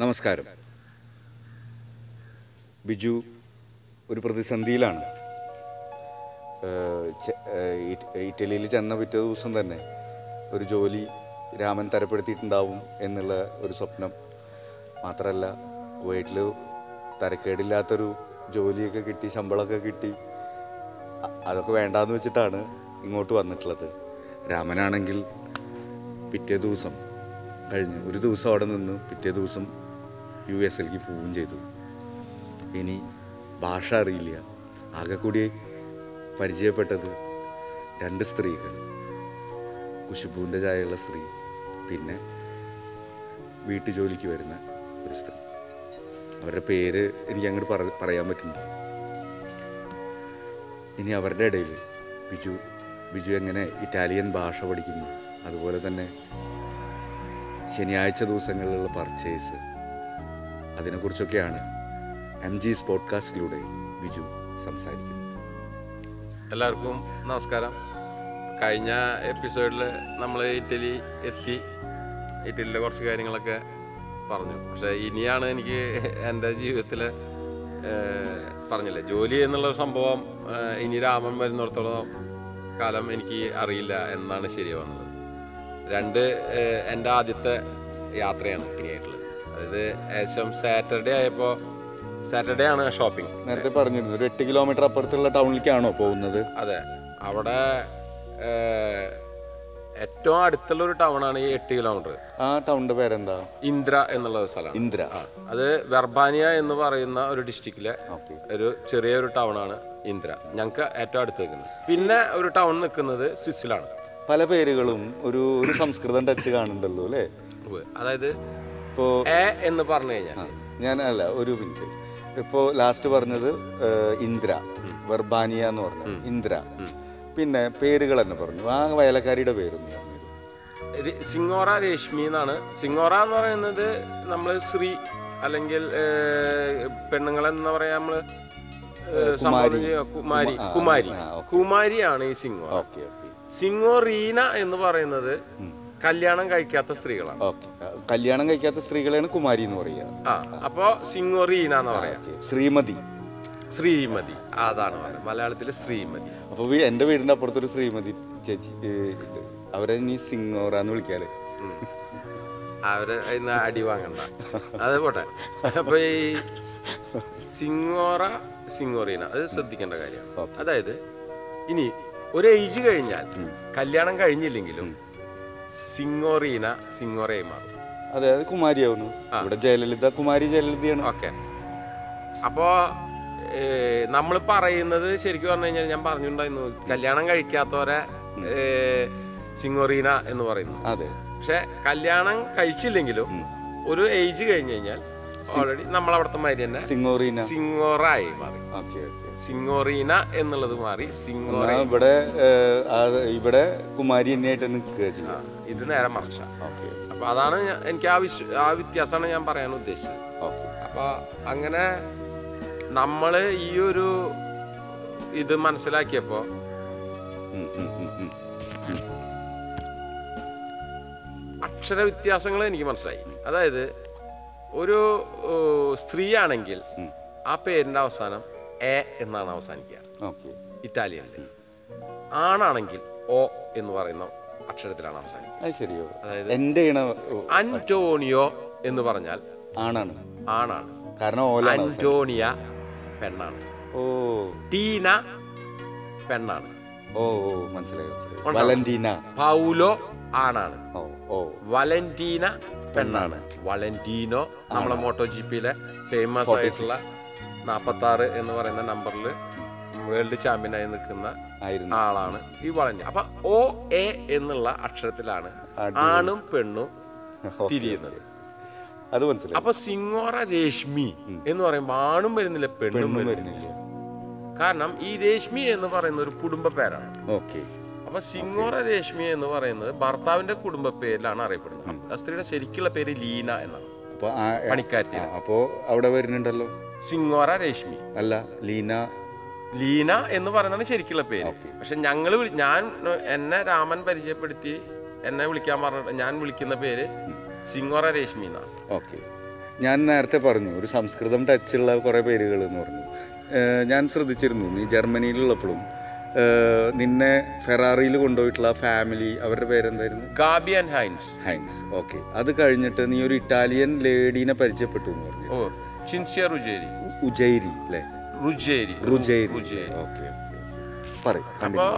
നമസ്കാരം. ബിജു ഒരു പ്രതിസന്ധിയിലാണ്. ഇറ്റലിയിൽ ചെന്ന പിറ്റേ ദിവസം തന്നെ ഒരു ജോലി രാമൻ തരപ്പെടുത്തിയിട്ടുണ്ടാവും എന്നുള്ള ഒരു സ്വപ്നം. മാത്രമല്ല കുവൈറ്റിൽ തരക്കേടില്ലാത്തൊരു ജോലിയൊക്കെ കിട്ടി ശമ്പളമൊക്കെ കിട്ടി. അതൊക്കെ വേണ്ടാന്ന് വെച്ചിട്ടാണ് ഇങ്ങോട്ട് വന്നിട്ടുള്ളത്. രാമനാണെങ്കിൽ പിറ്റേ ദിവസം കഴിഞ്ഞു ഒരു ദിവസം അവിടെ നിന്ന് പിറ്റേ ദിവസം യു എസ് എൽക്ക് പോവുകയും ചെയ്തു. ഇനി ഭാഷ അറിയില്ല. ആകെ കൂടി പരിചയപ്പെട്ടത് രണ്ട് സ്ത്രീകൾ. കുശുബുവിന്റെ ചായയുള്ള സ്ത്രീ പിന്നെ വീട്ടു ജോലിക്ക് വരുന്ന ഒരു സ്ത്രീ. അവരുടെ പേര് എനിക്ക് അങ്ങോട്ട് പറ പറയാൻ പറ്റുന്നു ഇനി അവരുടെ ഇടയിൽ ബിജു ബിജു എങ്ങനെ ഇറ്റാലിയൻ ഭാഷ പഠിക്കുന്നു? അതുപോലെ തന്നെ ശനിയാഴ്ച ദിവസങ്ങളിലുള്ള പർച്ചേസ് അതിനെക്കുറിച്ചൊക്കെയാണ് എം ജീസ് പോഡ്കാസ്റ്റിലൂടെ ബിജു സംസാരിക്കുന്നത്. എല്ലാവർക്കും നമസ്കാരം. കഴിഞ്ഞ എപ്പിസോഡിൽ നമ്മൾ ഇറ്റലി എത്തി. ഇറ്റലിയിലെ കുറച്ച് കാര്യങ്ങളൊക്കെ പറഞ്ഞു. പക്ഷേ ഇനിയാണ് എനിക്ക് എന്റെ ജീവിതത്തിൽ പറഞ്ഞില്ലേ? ജോലി എന്നുള്ള സംഭവം ഇനി രാമൻ വരുന്നിടത്തോളം കാലം എനിക്ക് അറിയില്ല എന്നാണ് ശരിയാവുന്നത്. രണ്ട് ഏഹ്, എന്റെ ആദ്യത്തെ യാത്രയാണ് ഇനിയായിട്ടുള്ളത് അതായത് ഏകദേശം സാറ്റർഡേ ആയപ്പോൾ സാറ്റർഡേ ആണ് ഷോപ്പിംഗ്. നേരത്തെ പറഞ്ഞിരുന്നു ഒരു എട്ട് കിലോമീറ്റർ അപ്പുറത്തുള്ള ടൗണിലേക്കാണോ പോകുന്നത്? അതെ. അവിടെ ഏറ്റവും അടുത്തുള്ള ഒരു ടൗണാണ് ആണ് ഈ എട്ട് കിലോമീറ്റർ. ആ ടൗണിന്റെ പേരെന്താ? ഇന്ദ്ര എന്നുള്ള ഒരു സ്ഥലം. ഇന്ദ്ര. അത് വെർബാനിയ എന്ന് പറയുന്ന ഒരു ഡിസ്ട്രിക്റ്റിലെ ഒരു ചെറിയൊരു ടൗണാണ് ആണ് ഇന്ദ്ര. ഞങ്ങൾക്ക് ഏറ്റവും അടുത്ത് നിൽക്കുന്നത്. പിന്നെ ഒരു ടൗൺ നിൽക്കുന്നത് സ്വിസ്സിലാണ്. പല പേരുകളും ഒരു ഒരു സംസ്കൃതം ടച്ച് കാണുന്നുണ്ടല്ലോ അല്ലേ? അതായത് ഇപ്പോൾ എ എന്ന് പറഞ്ഞു കഴിഞ്ഞാൽ. ഞാൻ അല്ല ഒരു മിനിറ്റ്. ഇപ്പോ ലാസ്റ്റ് പറഞ്ഞത് ഇന്ദ്ര. വെർബാനിയ എന്ന് പറഞ്ഞു ഇന്ദ്ര. പിന്നെ പേരുകൾ തന്നെ പറഞ്ഞു. ആ വയലക്കാരിയുടെ പേരൊന്നും സിംഗോറ രേഷ്മി എന്നാണ്. സിംഗോറ എന്ന് പറയുന്നത് നമ്മൾ ശ്രീ അല്ലെങ്കിൽ പെണ്ണുങ്ങളെന്ന് പറയാ സംബോധന ചെയ്യുക. കുമാരി. കുമാരി കുമാരിയാണ് ഈ സിംഗോ സിംഗോറീന എന്ന് പറയുന്നത് കല്യാണം കഴിക്കാത്ത സ്ത്രീകളാണ്. കല്യാണം കഴിക്കാത്ത സ്ത്രീകളെയാണ് കുമാരി എന്ന് പറയുക. ആ അപ്പോ സിംഗോറീന എന്ന് പറയാം. ശ്രീമതി. ശ്രീമതി. അതാണ് പറയുന്നത് മലയാളത്തിൽ ശ്രീമതി. അപ്പൊ എന്റെ വീടിന്റെ അപ്പുറത്തൊരു ശ്രീമതി ചേച്ചി ഉണ്ട് അവരെ നീ സിംഗോറ എന്ന് വിളിക്കാറ്. അവർ ഇന്ന് അടി വാങ്ങണ്ട. അത് പോട്ടെ. അപ്പൊ ഈ സിംഗോറ സിംഗോറീന അത് ശ്രദ്ധിക്കേണ്ട കാര്യം. അതായത് ഇനി ഒരു ഏജ് കഴിഞ്ഞാൽ കല്യാണം കഴിഞ്ഞില്ലെങ്കിലും സിംഗോറീന സിംഗോറയായി മാറും അതെ അത് കുമാരിയാവുന്നു. ഇവിടെ ജയലളിത കുമാരി ജയലളിതയാണ്. ഓക്കെ. അപ്പോ നമ്മൾ പറയുന്നത് ശരിക്കും പറഞ്ഞു കഴിഞ്ഞാൽ ഞാൻ പറഞ്ഞിട്ടുണ്ടായിരുന്നു കല്യാണം കഴിക്കാത്തവരെ സിംഗോറീന എന്ന് പറയുന്നു. അതെ. പക്ഷെ കല്യാണം കഴിച്ചില്ലെങ്കിലും ഒരു ഏജ് കഴിഞ്ഞു കഴിഞ്ഞാൽ ഓൾറെഡി നമ്മൾ അവിടുത്തെ മാതിരി തന്നെ സിംഗോറീന. സിംഗോറായി മാറി. സിംഗോറീന എന്നുള്ളത് മാറി സിംഗോറ ഇവിടെ ഇവിടെ കുമാരി തന്നെയായിട്ട് നിൽക്കുക ഇത് നേരെ മറിച്ച. ഓക്കെ. അപ്പൊ അതാണ് എനിക്ക് ആ വിശ്വ ആ വ്യത്യാസമാണ് ഞാൻ പറയാൻ ഉദ്ദേശിച്ചത്. ഓക്കെ. അപ്പോൾ അങ്ങനെ നമ്മൾ ഈ ഒരു ഇത് മനസ്സിലാക്കിയപ്പോ ഉം, ഉം, ഉം, ഉം. അക്ഷര വ്യത്യാസങ്ങൾ എനിക്ക് മനസ്സിലായി. അതായത് ഒരു സ്ത്രീ സ്ത്രീയാണെങ്കിൽ ആ പേരിന്റെ അവസാനം എ എന്നാണ് അവസാനിക്കുക. ഓക്കെ. ഇറ്റാലിയനിൽ ആണാണെങ്കിൽ ഒ എന്ന് പറയുന്ന അക്ഷരത്തിലാണ് അവസാനിക്കുക. അത് ശരിയോ? അതായത് എന്റെ ഇണ അന്റോണിയോ എന്ന് പറഞ്ഞാൽ ആണാണ്. ആണാണ്. കാരണം ഓല അന്റോണിയ പെണ്ണാണ്. ഓ. ടീന പെണ്ണാണ്. ഓ ഓ മനസ്സിലായി മനസ്സിലായി. വലന്റീന. പൗലോ ആണാണ്. ഓ ഓ. വലന്റീന പെണ്ണാണ്. വലന്റീനോ നമ്മളെ മോട്ടോ ജി പിയിലെ ഫേമസ് ആയിട്ടുള്ള നാപ്പത്തി ആറ് എന്ന് പറയുന്ന നമ്പറിൽ വേൾഡ് ചാമ്പ്യനായി നിൽക്കുന്ന ആളാണ് ഈ വളഞ്ഞ. അപ്പൊ ഓ എ എന്നുള്ള അക്ഷരത്തിലാണ് ആണും പെണ്ണും തിരിയുന്നത്. അത് മനസ്സിലായി. അപ്പൊ സിംഗോറ രേഷ്മി എന്ന് പറയുമ്പോൾ ആണും വരുന്നില്ല പെണ്ണും വരുന്നില്ല. കാരണം ഈ രേഷ്മി എന്ന് പറയുന്ന ഒരു കുടുംബ പേരാണ്. ഓക്കെ. അപ്പൊ സിംഗോറ രേഷ്മി എന്ന് പറയുന്നത് ഭർത്താവിന്റെ കുടുംബ പേരിലാണ് അറിയപ്പെടുന്നത്. ആ സ്ത്രീയുടെ ശരിക്കുള്ള പേര് ലീന എന്നാണ്. ആ, അപ്പോ അവിടെ വരുന്നുണ്ടല്ലോ. സിംഗോറ രേഷ്മി. അല്ല ലീന ലീന എന്ന് പറയുന്നതാണ് ശരിക്കുള്ള പേര്. പക്ഷെ ഞങ്ങൾ ഞാൻ എന്നെ രാമൻ പരിചയപ്പെടുത്തി എന്നെ വിളിക്കാൻ പറഞ്ഞ ഞാൻ വിളിക്കുന്ന പേര് സിംഗോറ രേഷ്മി എന്നാണ് ഓക്കെ. ഞാൻ നേരത്തെ പറഞ്ഞു ഒരു സംസ്കൃതം ടച്ചുള്ള കുറേ പേരുകൾ എന്ന് പറഞ്ഞു. ഞാൻ ശ്രദ്ധിച്ചിരുന്നു നീ ജർമ്മനിയിലുള്ളപ്പോഴും. നിന്നെ ഫെറാറിയിൽ കൊണ്ടുപോയിട്ടുള്ള ഫാമിലി അവരുടെ പേരെന്തായിരുന്നു? Gabi and Heinz. Heinz okay. അത് കഴിഞ്ഞിട്ട് നീ ഒരു ഇറ്റാലിയൻ ലേഡീനെ പരിചയപ്പെട്ടു എന്ന് പറഞ്ഞു. ഓ ചിൻസിയർ ഉജൈരി ഉജൈരി അല്ലേ റുജേരി റുജൈരി ഓക്കെ പറയും അപ്പോൾ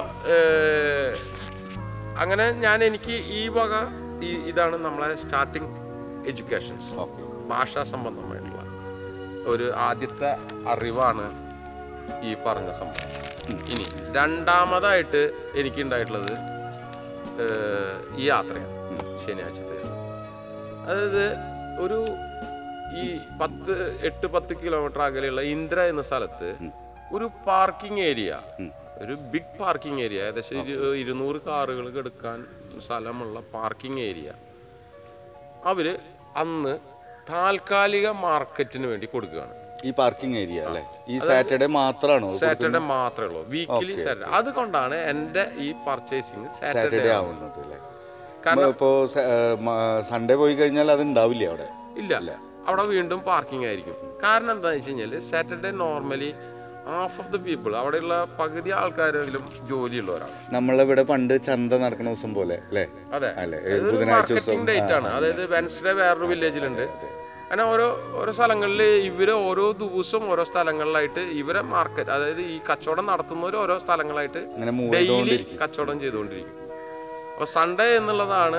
അങ്ങനെ ഞാൻ എനിക്ക് ഈ വക ഈ ഇതാണ് നമ്മളെ സ്റ്റാർട്ടിങ് എഡ്യൂക്കേഷൻസ് ഭാഷാ സംബന്ധമായിട്ടുള്ള ഒരു ആദ്യത്തെ അറിവാണ് ഈ പറഞ്ഞ സംഭവം. ഇനി രണ്ടാമതായിട്ട് എനിക്ക് ഉണ്ടായിട്ടുള്ളത് ഏഹ്, ഈ യാത്രയാണ് ശനിയാഴ്ചത്തെ അതായത് ഒരു ഈ പത്ത് എട്ട് പത്ത് കിലോമീറ്റർ അകലെയുള്ള ഇന്ദ്ര എന്ന സ്ഥലത്ത് ഒരു പാർക്കിംഗ് ഏരിയ ഒരു ബിഗ് പാർക്കിംഗ് ഏരിയ ഏകദേശം ഇരു- ഇരുന്നൂറ് കാറുകൾ എടുക്കാൻ സ്ഥലമുള്ള പാർക്കിംഗ് ഏരിയ അവർ അന്ന് താൽക്കാലിക മാർക്കറ്റിന് വേണ്ടി കൊടുക്കുകയാണ്. ഈ പാർക്കിംഗ് ഏരിയ അല്ലേ? ഈ സാറ്റർഡേ മാത്രമാണോ സാറ്റർഡേ മാത്രമേ ഉള്ളൂ. വീക്കിലി സാറ്റർഡേ അതുകൊണ്ടാണ് എന്റെ ഈ പർച്ചേസിങ് സാറ്റർഡേ ആവുന്നത് അല്ലേ? കാരണം ഇപ്പോ സൺഡേ പോയി കഴിഞ്ഞാൽ അത് ഉണ്ടാവില്ല അവിടെ? ഇല്ല. അവിടെ വീണ്ടും പാർക്കിംഗ് ആയിരിക്കും. കാരണം എന്താണെന്ന് വെച്ച് കഴിഞ്ഞാൽ Saturday normally half of the people അവിടെയുള്ള പകുതി ആൾക്കാരെങ്കിലും ജോലിയുള്ളവരാണ്. നമ്മളിവിടെ പണ്ട് ചന്ത നടക്കുന്ന ദിവസം പോലെ അല്ലേ? അതെ. മാർക്കറ്റിംഗ് ഡേറ്റ് ആണ്. അതായത് വെൻസ്ഡേ വേറൊരു വില്ലേജിലുണ്ട് അങ്ങനെ ഓരോ ഓരോ സ്ഥലങ്ങളിൽ ഇവരെ ഓരോ ദിവസവും ഓരോ സ്ഥലങ്ങളിലായിട്ട് ഇവരെ മാർക്കറ്റ് അതായത് ഈ കച്ചവടം നടത്തുന്നവർ ഓരോ സ്ഥലങ്ങളായിട്ട് ഡെയിലി കച്ചവടം ചെയ്തുകൊണ്ടിരിക്കും അപ്പോൾ സൺഡേ എന്നുള്ളതാണ്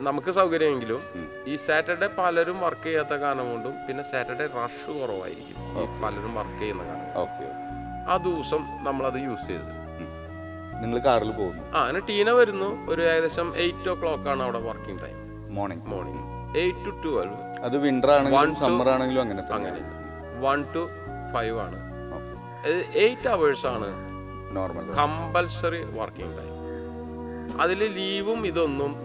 നമുക്ക് സൗകര്യമെങ്കിലും ഈ സാറ്റർഡേ പലരും വർക്ക് ചെയ്യാത്ത കാരണം കൊണ്ടും പിന്നെ സാറ്റർഡേ റഷ് കുറവായിരിക്കും പലരും വർക്ക് ചെയ്യുന്ന കാരണം ഓക്കെ ആ ദിവസം നമ്മളത് യൂസ് ചെയ്തത് നിങ്ങൾ കാറിൽ പോകുന്നു? ആ അങ്ങനെ ടീന വരുന്നു. ഒരു ഏകദേശം എയ്റ്റ് ഓ ക്ലോക്ക് ആണ് അവിടെ working time morning morning eight to twelve അത് വിന്റർ ആണെങ്കിലും സമ്മർ ആണെങ്കിലും അങ്ങനെ അങ്ങനെ. വൺ ടു ഫൈവ് ആണ്. എയ്റ്റ് അവേഴ്സ് ആണ് നോർമൽ കമ്പൽസറി വർക്കിംഗ് ടൈം അതിൽ ലീവും ഇതൊന്നും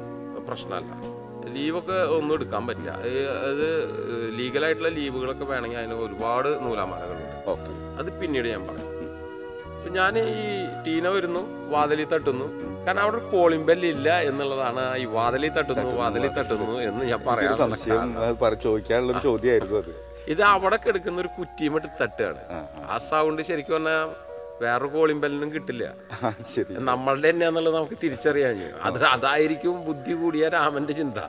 പ്രശ്നമല്ല. ലീവൊക്കെ ഒന്നും എടുക്കാൻ പറ്റില്ല. അത് ലീഗലായിട്ടുള്ള ലീവുകളൊക്കെ വേണമെങ്കിൽ അതിന് ഒരുപാട് നൂലാമാലകളുണ്ട്. ഓക്കെ. അത് പിന്നീട് ഞാൻ പറയും. അപ്പം ഞാൻ ഈ ടീന വരുന്നു വാതിലി തട്ടുന്നു. കാരണം അവിടെ ഒരു ബെല്ല് ബെല്ലില്ല എന്നുള്ളതാണ് ഈ വാതിലി തട്ടുന്നു വാതിലി തട്ടുന്നു എന്ന് ഞാൻ പറയാം ചോദിക്കാനുള്ള ചോദ്യമായിരുന്നു അത്. ഇത് അവിടെ കിടക്കുന്ന ഒരു കുറ്റിയുമിട്ട് തട്ടുകയാണ്. ആ, ആ. സൗണ്ട് ശരിക്കും പറഞ്ഞാൽ വേറൊരു കോളിംഗ് ബെല്ലിനും കിട്ടില്ല. ശരി. നമ്മളുടെ തന്നെയാന്നുള്ളത് നമുക്ക് തിരിച്ചറിയാൻ അത് അതായിരിക്കും ബുദ്ധി കൂടിയ രാമന്റെ ചിന്ത.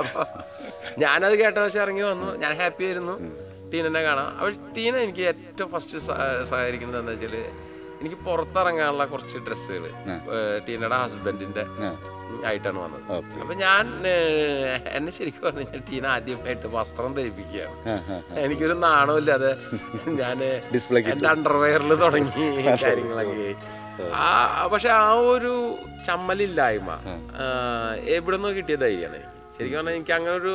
അപ്പൊ ഞാനത് കേട്ട പക്ഷെ ഇറങ്ങി വന്നു. ഞാൻ ഹാപ്പി ആയിരുന്നു. ടീനനെ കാണാം അപ്പോൾ ടീന എനിക്ക് ഏറ്റവും ഫസ്റ്റ് സഹകരിക്കുന്നത് എന്താ വെച്ചാൽ എനിക്ക് പുറത്തിറങ്ങാനുള്ള കുറച്ച് ഡ്രസ്സുകൾ ടീനയുടെ ഹസ്ബൻഡിന്റെ ആയിട്ടാണ് വന്നത്. അപ്പൊ ഞാൻ എന്നെ ശരിക്കും പറഞ്ഞു കഴിഞ്ഞാൽ ടീന ആദ്യമായിട്ട് വസ്ത്രം ധരിപ്പിക്കുകയാണ്. എനിക്കൊരു നാണമില്ലാതെ ഞാൻ എന്റെ എന്റെ അണ്ടർവെയറിൽ തുടങ്ങി കാര്യങ്ങളൊക്കെ. ആ പക്ഷെ ആ ഒരു ചമ്മലില്ലായ്മ എവിടെ നിന്നോ കിട്ടിയ ധൈര്യമാണ് എനിക്ക്. ശരിക്കും പറഞ്ഞാൽ എനിക്ക് അങ്ങനെ ഒരു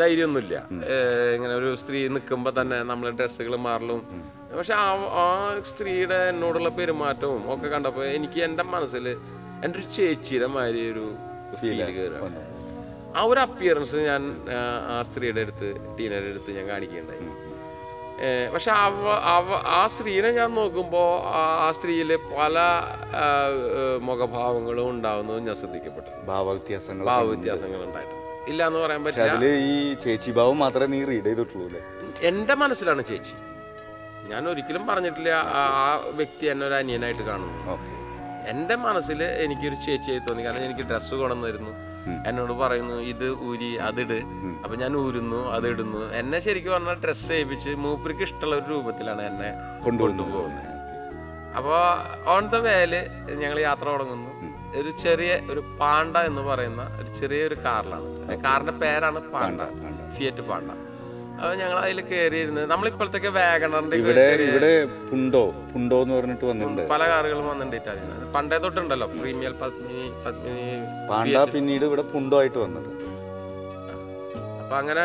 ധൈര്യമൊന്നുമില്ല ഇങ്ങനെ ഒരു സ്ത്രീ നിൽക്കുമ്പോൾ തന്നെ നമ്മളെ ഡ്രസ്സുകൾ മാറലും. പക്ഷെ ആ ആ സ്ത്രീയുടെ എന്നോടുള്ള പെരുമാറ്റവും ഒക്കെ കണ്ടപ്പോൾ എനിക്ക് എന്റെ മനസ്സിൽ എന്റെ ഒരു ചേച്ചിയുടെ മാതിരി ഒരു ഫീൽ കയറുക ആ ഒരു അപ്പിയറൻസ് ഞാൻ ആ, സ്ത്രീയുടെ അടുത്ത് ടീനയുടെ അടുത്ത് ഞാൻ കാണിക്കുകയുണ്ടായി. പക്ഷെ അവ അവ ആ സ്ത്രീനെ ഞാൻ നോക്കുമ്പോൾ ആ സ്ത്രീയിൽ പല മുഖഭാവങ്ങളും ഉണ്ടാവുന്നതും ഞാൻ ശ്രദ്ധിക്കപ്പെട്ടു. ഭാവവ്യത്യാസങ്ങൾ ഭാവവ്യത്യാസങ്ങൾ ഉണ്ടായിട്ടുണ്ട്. ഇല്ല എന്ന് പറയാൻ പറ്റില്ല. ഈ ചേച്ചി ഭാവം മാത്രമേ നീ റീഡ് ചെയ്തിട്ടുള്ളൂ എന്റെ മനസ്സിലാണ് ചേച്ചി. ഞാൻ ഒരിക്കലും പറഞ്ഞിട്ടില്ല ആ വ്യക്തി എന്നെ ഒരു അനിയനായിട്ട് കാണുന്നു. ഓക്കെ. എന്റെ മനസ്സിൽ എനിക്കൊരു ചേച്ചിയായി തോന്നി. കാരണം എനിക്ക് ഡ്രസ്സ് കൊണ്ടുവന്നിരുന്നു. എന്നോട് പറയുന്നു ഇത് ഊരി അതിട് അപ്പൊ ഞാൻ ഊരുന്നു അത് ഇടുന്നു. എന്നെ ശരിക്കും പറഞ്ഞാൽ ഡ്രസ്സ് ചെയ്യിപ്പിച്ച് മൂപ്പർക്ക് ഇഷ്ടമുള്ള ഒരു രൂപത്തിലാണ് എന്നെ കൊണ്ടുപോകുന്നത് അപ്പോൾ ഓൺ ദ വേൽ ഞങ്ങൾ യാത്ര തുടങ്ങുന്നു. ഒരു ചെറിയ ഒരു പാണ്ട എന്ന് പറയുന്ന ഒരു ചെറിയൊരു കാറിലാണ്. കാറിന്റെ പേരാണ് പാണ്ട. Fiat Panda. ഞങ്ങൾ അതിൽ കയറിയിരുന്നു നമ്മൾ ഇപ്പോഴത്തേക്ക് വാഗണറിന്റെ ഇവിടെ ഇവിടെ പുണ്ടോ? പുണ്ടോ എന്ന് പറഞ്ഞിട്ട് വന്നിട്ടുണ്ട്. പല കാറുകളും വന്നിട്ടുണ്ട് ഇറ്റാലിയൻ പണ്ടേ തൊട്ടുണ്ടല്ലോ പ്രീമിയർ പത്മിനി പത്മിനി പാണ്ട പിന്നീട് ഇവിടെ പുണ്ടോ ആയിട്ട് വന്നത്. അപ്പൊ അങ്ങനെ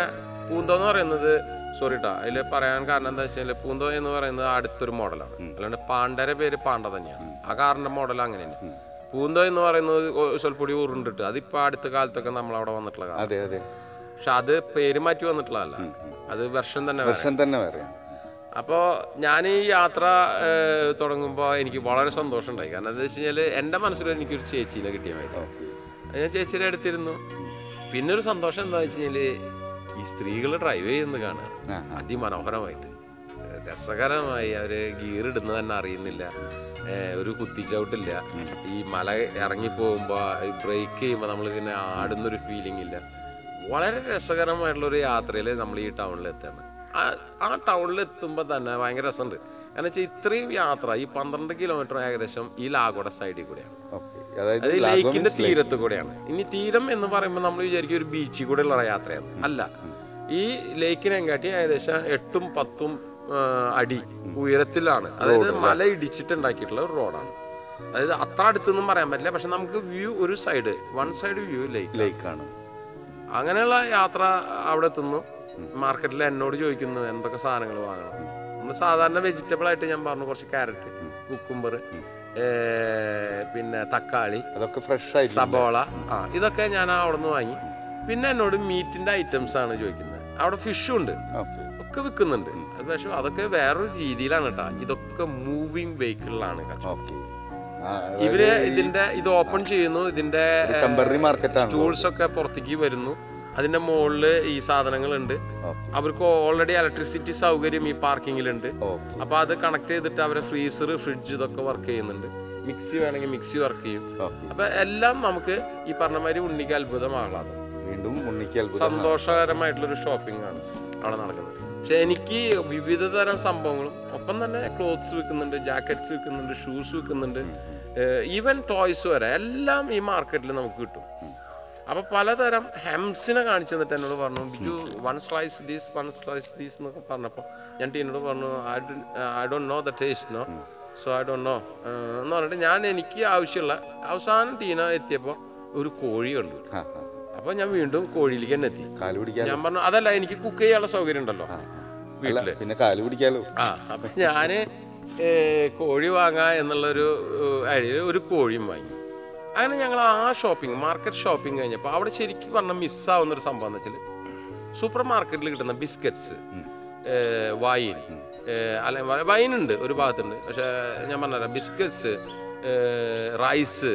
പൂന്തോ എന്ന് പറയുന്നത് സോറി ട്ടാ അതിൽ പറയാൻ കാരണം എന്താ വെച്ചാൽ പൂന്തോ എന്ന് പറയുന്നത് അടുത്തൊരു മോഡലാണ്. അല്ലാണ്ട് പാണ്ടയുടെ പേര് പാണ്ട തന്നെയാണ്. ആ കാറിന്റെ മോഡൽ അങ്ങനെയാണ്. പൂന്തോ എന്ന് പറയുന്നത് സ്വൽപ്പൊടി ഉരുണ്ടിട്ട് അതിപ്പോ അടുത്ത കാലത്തൊക്കെ നമ്മൾ അവിടെ വന്നിട്ടുള്ള അതെ അതെ. പക്ഷെ അത് പേര് മാറ്റി വന്നിട്ടുള്ളതല്ല. അത് വർഷം തന്നെ വർഷം തന്നെ പറയാം അപ്പോൾ ഞാൻ ഈ യാത്ര തുടങ്ങുമ്പോൾ എനിക്ക് വളരെ സന്തോഷമുണ്ടായി. കാരണം എന്താ വെച്ച് കഴിഞ്ഞാൽ എന്റെ മനസ്സിൽ എനിക്കൊരു ചേച്ചീനെ കിട്ടിയ മതി ഞാൻ ചേച്ചിയുടെ അടുത്തിരുന്നു. പിന്നെ ഒരു സന്തോഷം എന്താ വെച്ച് കഴിഞ്ഞാൽ ഈ സ്ത്രീകൾ ഡ്രൈവ് ചെയ്യുന്നത് കാണുക അതിമനോഹരമായിട്ട്. രസകരമായി അവർ ഗിയർ ഇടുന്നത് തന്നെ അറിയുന്നില്ല. ഒരു കുത്തിച്ചവിട്ടില്ല. ഈ മല ഇറങ്ങി പോകുമ്പോൾ ബ്രേക്ക് ചെയ്യുമ്പോൾ നമ്മളിങ്ങനെ ആടുന്നൊരു ഫീലിംഗ് ഇല്ല. വളരെ രസകരമായിട്ടുള്ളൊരു യാത്രയിൽ നമ്മൾ ഈ ടൗണിൽ എത്താണ് ആ- ആ ടൗണിൽ എത്തുമ്പോൾ തന്നെ ഭയങ്കര രസമുണ്ട്. കാരണം വെച്ചാൽ ഇത്രയും യാത്ര ഈ പന്ത്രണ്ട് കിലോമീറ്റർ ഏകദേശം ഈ ലാഗോഡ സൈഡിൽ കൂടെയാണ്. അതായത് ലേക്കിന്റെ തീരത്ത് കൂടെയാണ്. ഇനി തീരം എന്ന് പറയുമ്പോൾ നമ്മൾ വിചാരിക്കും ഒരു ബീച്ചിൽ കൂടെ ഉള്ള യാത്രയാണ്. അല്ല ഈ ലേക്കിനെങ്കാട്ടി ഏകദേശം എട്ടും പത്തും അടി ഉയരത്തിലാണ്. അതായത് മല ഇടിച്ചിട്ടുണ്ടാക്കിയിട്ടുള്ള ഒരു റോഡാണ്. അതായത് അത്ര അടുത്തൊന്നും പറയാൻ പറ്റില്ല. പക്ഷെ നമുക്ക് വ്യൂ ഒരു side one side view lake ലേക്കാണ് അങ്ങനെയുള്ള യാത്ര അവിടെ എത്തുന്നു മാർക്കറ്റിൽ എന്നോട് ചോദിക്കുന്നു എന്തൊക്കെ സാധനങ്ങൾ വാങ്ങണം. നമ്മൾ സാധാരണ വെജിറ്റബിൾ ആയിട്ട് ഞാൻ പറഞ്ഞു കുറച്ച് ക്യാരറ്റ് കുക്കുംബർ പിന്നെ തക്കാളി അതൊക്കെ ഫ്രഷ് ആയിട്ട് സബോള ആ ഇതൊക്കെ ഞാൻ അവിടെ നിന്ന് വാങ്ങി. പിന്നെ എന്നോട് മീറ്റിന്റെ ഐറ്റംസ് ആണ് ചോദിക്കുന്നത്. അവിടെ ഫിഷും ഉണ്ട്. ഒക്കെ വിൽക്കുന്നുണ്ട് പക്ഷെ അതൊക്കെ വേറൊരു രീതിയിലാണ് കേട്ടോ. ഇതൊക്കെ മൂവിങ് വെഹിക്കിളിലാണ് കച്ചവടം. ഇവർ ഇതിന്റെ ഇത് ഓപ്പൺ ചെയ്യുന്നു. ഇതിന്റെ ടൂൾസ് ഒക്കെ പുറത്തേക്ക് വരുന്നു. അതിന്റെ മുകളിൽ ഈ സാധനങ്ങളുണ്ട്. ഉണ്ട് അവർക്ക് ഓൾറെഡി ഇലക്ട്രിസിറ്റി സൗകര്യം ഈ പാർക്കിങ്ങിലുണ്ട് അപ്പൊ അത് കണക്ട് ചെയ്തിട്ട് അവരെ ഫ്രീസർ ഫ്രിഡ്ജ് ഇതൊക്കെ വർക്ക് ചെയ്യുന്നുണ്ട്. മിക്സി വേണമെങ്കിൽ മിക്സി വർക്ക് ചെയ്യും. അപ്പൊ എല്ലാം നമുക്ക് ഈ പറഞ്ഞ മാതിരി ഉണ്ണിക്ക് അത്ഭുതമാകാതെ വീണ്ടും സന്തോഷകരമായിട്ടുള്ള ഒരു ഷോപ്പിംഗ് ആണ് അവിടെ നടക്കുന്നത്. പക്ഷെ എനിക്ക് വിവിധ തരം സംഭവങ്ങളും ഒപ്പം തന്നെ ക്ലോത്ത്സ് വിൽക്കുന്നുണ്ട് ജാക്കറ്റ്സ് വിൽക്കുന്നുണ്ട് ഷൂസ് വിൽക്കുന്നുണ്ട് ഈവൻ ടോയ്സ് വരെ എല്ലാം ഈ മാർക്കറ്റിൽ നമുക്ക് കിട്ടും. അപ്പൊ പലതരം ഹെംസിനെ കാണിച്ചു തന്നിട്ട് എന്നോട് പറഞ്ഞു Biju one slice these one slice these എന്നൊക്കെ പറഞ്ഞപ്പോൾ ഞാൻ ടീനോട് പറഞ്ഞു I don't know the taste no so I don't know എന്ന് പറഞ്ഞിട്ട് ഞാൻ എനിക്ക് ആവശ്യമുള്ള അവസാനം ടീന എത്തിയപ്പോൾ ഒരു കോഴി കണ്ടു അപ്പോൾ ഞാൻ വീണ്ടും കോഴിയിലേക്ക് തന്നെ എത്തി. കാൽ പിടിക്കാൻ ഞാൻ പറഞ്ഞു അതല്ല എനിക്ക് കുക്ക് ചെയ്യാനുള്ള സൗകര്യം ഉണ്ടല്ലോ വീട്ടിൽ. പിന്നെ കാൽ പിടിക്കാലോ? ആ അപ്പൊ ഞാൻ കോഴി വാങ്ങാ എന്നുള്ളൊരു ഐഡിയ ഒരു കോഴിയും വാങ്ങി. അങ്ങനെ ഞങ്ങൾ ആ ഷോപ്പിംഗ് മാർക്കറ്റ് ഷോപ്പിംഗ് കഴിഞ്ഞപ്പോൾ അവിടെ ശരിക്കും പറഞ്ഞാൽ മിസ്സാവുന്ന ഒരു സംഭവം എന്ന് വെച്ചാൽ സൂപ്പർ മാർക്കറ്റിൽ കിട്ടുന്ന ബിസ്ക്കറ്റ്സ് വൈൻ അല്ല വൈൻ ഉണ്ട് ഒരു ഭാഗത്തുണ്ട്. പക്ഷെ ഞാൻ പറഞ്ഞല്ലോ ബിസ്ക്കറ്റ്സ് റൈസ്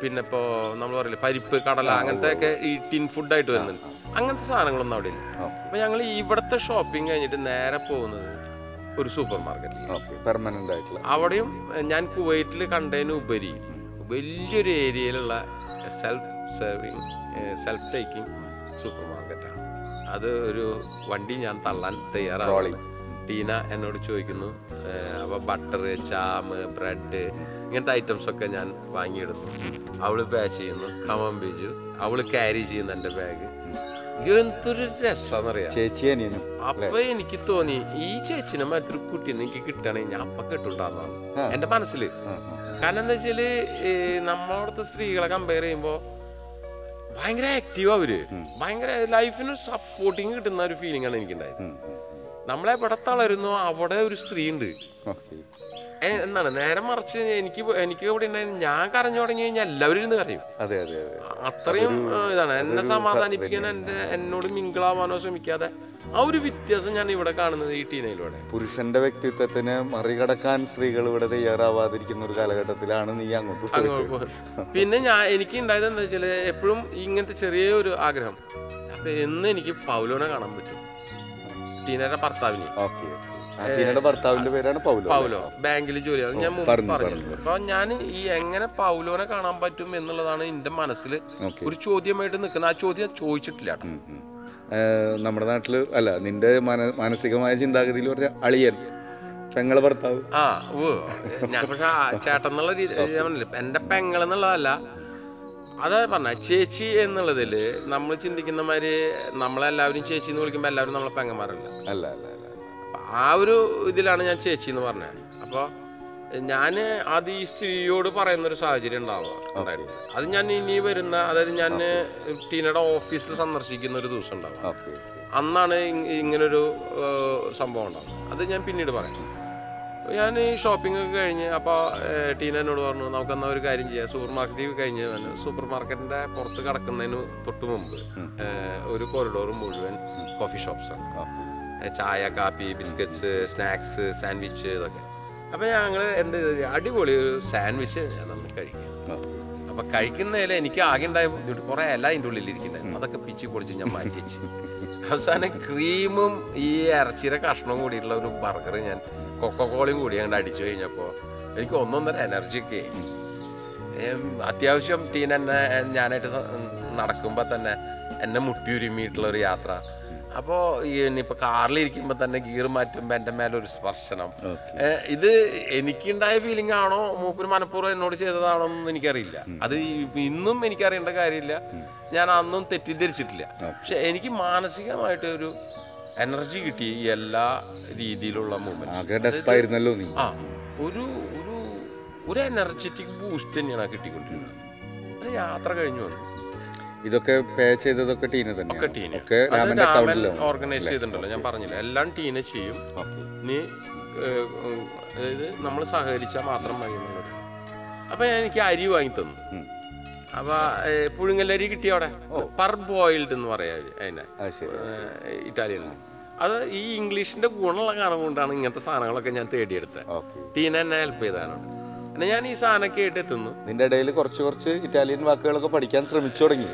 പിന്നെ ഇപ്പോൾ നമ്മൾ പറയില്ലേ പരിപ്പ് കടല അങ്ങനത്തെ ഒക്കെ ഈ ടിൻ ഫുഡായിട്ട് വരുന്നുണ്ട്. അങ്ങനത്തെ സാധനങ്ങളൊന്നും അവിടെ ഇല്ല. അപ്പം ഞങ്ങൾ ഇവിടുത്തെ ഷോപ്പിംഗ് കഴിഞ്ഞിട്ട് നേരെ പോകുന്നത് ഒരു സൂപ്പർ മാർക്കറ്റ് പെർമനന്റ് ആയിട്ടുള്ള. അവിടെയും ഞാൻ കുവൈറ്റിൽ കണ്ടതിന് ഉപരി വലിയൊരു ഏരിയയിലുള്ള self serving self taking super മാർക്കറ്റാണ് അത് ഒരു വണ്ടി ഞാൻ തള്ളാൻ തയ്യാറാണ് ടീന എന്നോട് ചോദിക്കുന്നു അപ്പോൾ അപ്പൊ ബട്ടർ ചാമ് ബ്രെഡ് ഇങ്ങനത്തെ ഐറ്റംസ് ഒക്കെ ഞാൻ വാങ്ങിയിടുന്നു. അവൾ പാച്ച് ചെയ്യുന്നു. കമം ബീജു. അവൾ ക്യാരി ചെയ്യുന്നു എന്റെ ബാഗ് എന്തൊരു രസാന്നറിയാം. ചേച്ചി അനിയനും അപ്പൊ എനിക്ക് തോന്നി ഈ ചേച്ചിനെ മറ്റൊരു കുട്ടീനെ എനിക്ക് കിട്ടണേ ഞാൻ അപ്പൊ കെട്ടുണ്ടാകുന്നതാണ് ആ. എന്റെ മനസ്സിൽ. കാരണം എന്താ വെച്ചാൽ നമ്മളവിടുത്തെ സ്ത്രീകളെ കമ്പയർ ചെയ്യുമ്പോ ഭയങ്കര ആക്റ്റീവ് അവർ. ഭയങ്കര ലൈഫിന് സപ്പോർട്ടിങ് കിട്ടുന്ന ഒരു ഫീലിംഗ് ആണ് എനിക്കുണ്ടായത്. നമ്മളെവിടെ തളരുന്നു അവിടെ ഒരു സ്ത്രീ ഉണ്ട്. എന്താണ്? നേരെ മറിച്ച് എനിക്ക് എനിക്ക് ഇവിടെ ഉണ്ടായിരുന്നു? ഞാൻ കരഞ്ഞു തുടങ്ങി കഴിഞ്ഞാൽ എല്ലാവരും ഇരുന്ന് കരയും. അതെ അതെ അതെ. അത്രയും ഇതാണ്. എന്നെ സമാധാനിപ്പിക്കാൻ എന്റെ എന്നോട് മിങ്കിളാവാനോ ശ്രമിക്കാതെ ആ ഒരു വ്യത്യാസം ഞാൻ ഇവിടെ കാണുന്നത് ഈ ടീനയിലൂടെ. പുരുഷന്റെ വ്യക്തിത്വത്തിന് മറികടക്കാൻ സ്ത്രീകൾ ഇവിടെ തയ്യാറാവാതിരിക്കുന്ന ഒരു കാലഘട്ടത്തിലാണ് നീ അങ്ങോട്ട് പിന്നെ ഞാൻ എനിക്ക് ഉണ്ടായത് എന്താ വെച്ചാൽ എപ്പോഴും ഇങ്ങനത്തെ ചെറിയ ഒരു ആഗ്രഹം. അപ്പൊ എന്ന് എനിക്ക് പൗലോനെ കാണാൻ പറ്റും. ടീനയുടെ ഭർത്താവിനെ. ടീനയുടെ ഭർത്താവിന്റെ പേരാണ് പൗലോ പൗലോ. ബാങ്കിൽ ജോലി. അത് ഞാൻ പറഞ്ഞു, അപ്പൊ ഞാൻ ഈ എങ്ങനെ പൗലോനെ കാണാൻ പറ്റും എന്നുള്ളതാണ് എന്റെ മനസ്സിൽ ഒരു ചോദ്യമായിട്ട് നിൽക്കുന്നത്. ആ ചോദ്യം ചോദിച്ചിട്ടില്ല നമ്മുടെ നാട്ടിൽ അല്ല നിന്റെ മാനസികമായ ചിന്താഗതിയിൽ പറഞ്ഞ അളിയൻ പെങ്ങളെ ഭർത്താവ്. ആ ഓ ഞാൻ പക്ഷെ ചേട്ടൻ എന്നുള്ള രീതി എന്റെ പെങ്ങൾ എന്നുള്ളതല്ല അതാ പറഞ്ഞ ചേച്ചി എന്നുള്ളതിൽ നമ്മൾ ചിന്തിക്കുന്ന മാതിരി നമ്മളെല്ലാവരും ചേച്ചി എന്ന് വിളിക്കുമ്പോൾ എല്ലാവരും നമ്മളെ പെങ്ങന്മാരല്ല. അല്ല അല്ല ആ ഒരു ഇതിലാണ് ഞാൻ ചേച്ചി എന്ന് പറഞ്ഞത് അപ്പോൾ ഞാൻ അത് ഈ സ്ത്രീയോട് പറയുന്ന ഒരു സാഹചര്യം ഉണ്ടാവുക. ഉണ്ടായിരുന്നു. അത് ഞാൻ ഇനി വരുന്ന അതായത് ഞാൻ ടീനയുടെ ഓഫീസ് സന്ദർശിക്കുന്ന ഒരു ദിവസം ഉണ്ടാവും അന്നാണ് ഇങ്ങനൊരു സംഭവം ഉണ്ടാവുക. അത് ഞാൻ പിന്നീട് പറയാം. ഞാൻ ഈ ഷോപ്പിംഗ് ഒക്കെ കഴിഞ്ഞ് അപ്പോൾ ടീന എന്നോട് പറഞ്ഞു നമുക്കെന്നാ ഒരു കാര്യം ചെയ്യാം. സൂപ്പർ മാർക്കറ്റിൽ കഴിഞ്ഞ് തന്നെ സൂപ്പർ മാർക്കറ്റിന്റെ പുറത്ത് കിടക്കുന്നതിന് തൊട്ട് മുമ്പ് ഒരു കോറിഡോർ മുഴുവൻ കോഫി ഷോപ്സാണ് ചായ കാപ്പി ബിസ്ക്കറ്റ്സ് സ്നാക്സ് സാൻഡ്വിച്ച് ഇതൊക്കെ. അപ്പോൾ ഞങ്ങൾ എന്ത് അടിപൊളി ഒരു സാൻഡ്വിച്ച് നമ്മൾ കഴിക്കാം അപ്പോൾ അപ്പൊ കഴിക്കുന്നതിൽ എനിക്ക് ആകെ ഉണ്ടായ ബുദ്ധിമുട്ട് കുറെ ഇല അതിന്റെ ഉള്ളിൽ ഇരിക്കുന്നത് അത് അതൊക്കെ പിച്ചി പൊടിച്ച് ഞാൻ മാറ്റി വെച്ച്. അവസാനം ക്രീമും ഈ ഇറച്ചിയുടെ കഷ്ണവും കൂടിയിട്ടുള്ള ഒരു ബർഗർ ഞാൻ കൊക്കക്കോളയും കൂടി അങ്ങോട്ട് അടിച്ചു കഴിഞ്ഞപ്പോൾ എനിക്ക് ഒന്നൊന്നര എനർജി ഒക്കെ ആയി. ഏം, അത്യാവശ്യം ടീൻ എന്നെ ഞാനായിട്ട് നടക്കുമ്പോൾ തന്നെ എന്നെ മുട്ടിയുരുമിയിട്ടുള്ള ഒരു യാത്ര അപ്പോൾ ഇനിയിപ്പോൾ കാറിലിരിക്കുമ്പോൾ തന്നെ ഗിയർ മാറ്റുമ്പോൾ എന്റെ മേലൊരു സ്പർശനം. ഇത് എനിക്കുണ്ടായ ഫീലിംഗ് ആണോ? മൂപ്പര് മനഃപൂർവം എന്നോട് ചെയ്തതാണോ എന്നൊന്നും എനിക്കറിയില്ല. അത് ഇന്നും എനിക്കറിയേണ്ട കാര്യമില്ല. ഞാൻ അന്നും തെറ്റിദ്ധരിച്ചിട്ടില്ല. പക്ഷെ എനിക്ക് മാനസികമായിട്ട് ഒരു എനർജി കിട്ടി എല്ലാ രീതിയിലുള്ള മൂവ്മെന്റ് നീ. ആ ഒരു ഒരു ഒരു എനർജറ്റിക് ബൂസ്റ്റ് തന്നെയാണ് കിട്ടിക്കൊണ്ടിരുന്നത്. യാത്ര കഴിഞ്ഞു വന്നു ഇതൊക്കെ പേ ചെയ്തതൊക്കെ ടീന ഒക്കെ തന്നെയാണ് ഒക്കെ ഓർഗനൈസ് ചെയ്തിട്ടുണ്ടല്ലോ. ഞാൻ പറഞ്ഞില്ല എല്ലാം ടീനെ ചെയ്യും. നീ അതായത് നമ്മൾ സഹകരിച്ചാൽ മാത്രം മതി എന്നുള്ളത്. ഞാൻ എനിക്ക് അരി വാങ്ങി തന്നു. അപ്പൊ പുഴുങ്ങലരി കിട്ടിയ അവിടെ? പർബോയിൽഡ് എന്ന് പറയാ അതിനെ. ഇറ്റാലിയനിൽ അത് ഈ ഇംഗ്ലീഷിന്റെ ഗുണമുള്ള കാരണം കൊണ്ടാണ് ഇങ്ങനത്തെ സാധനങ്ങളൊക്കെ ഞാൻ തേടിയെടുത്തത് ടീന എന്നെ ഹെൽപ്പ് ചെയ്താനുണ്ട്. പിന്നെ ഞാൻ ഈ സാധനമൊക്കെ ആയിട്ട് എത്തുന്നു. നിന്റെ ഇടയിൽ കുറച്ച് കുറച്ച് ഇറ്റാലിയൻ വാക്കുകളൊക്കെ പഠിക്കാൻ ശ്രമിച്ചു തുടങ്ങി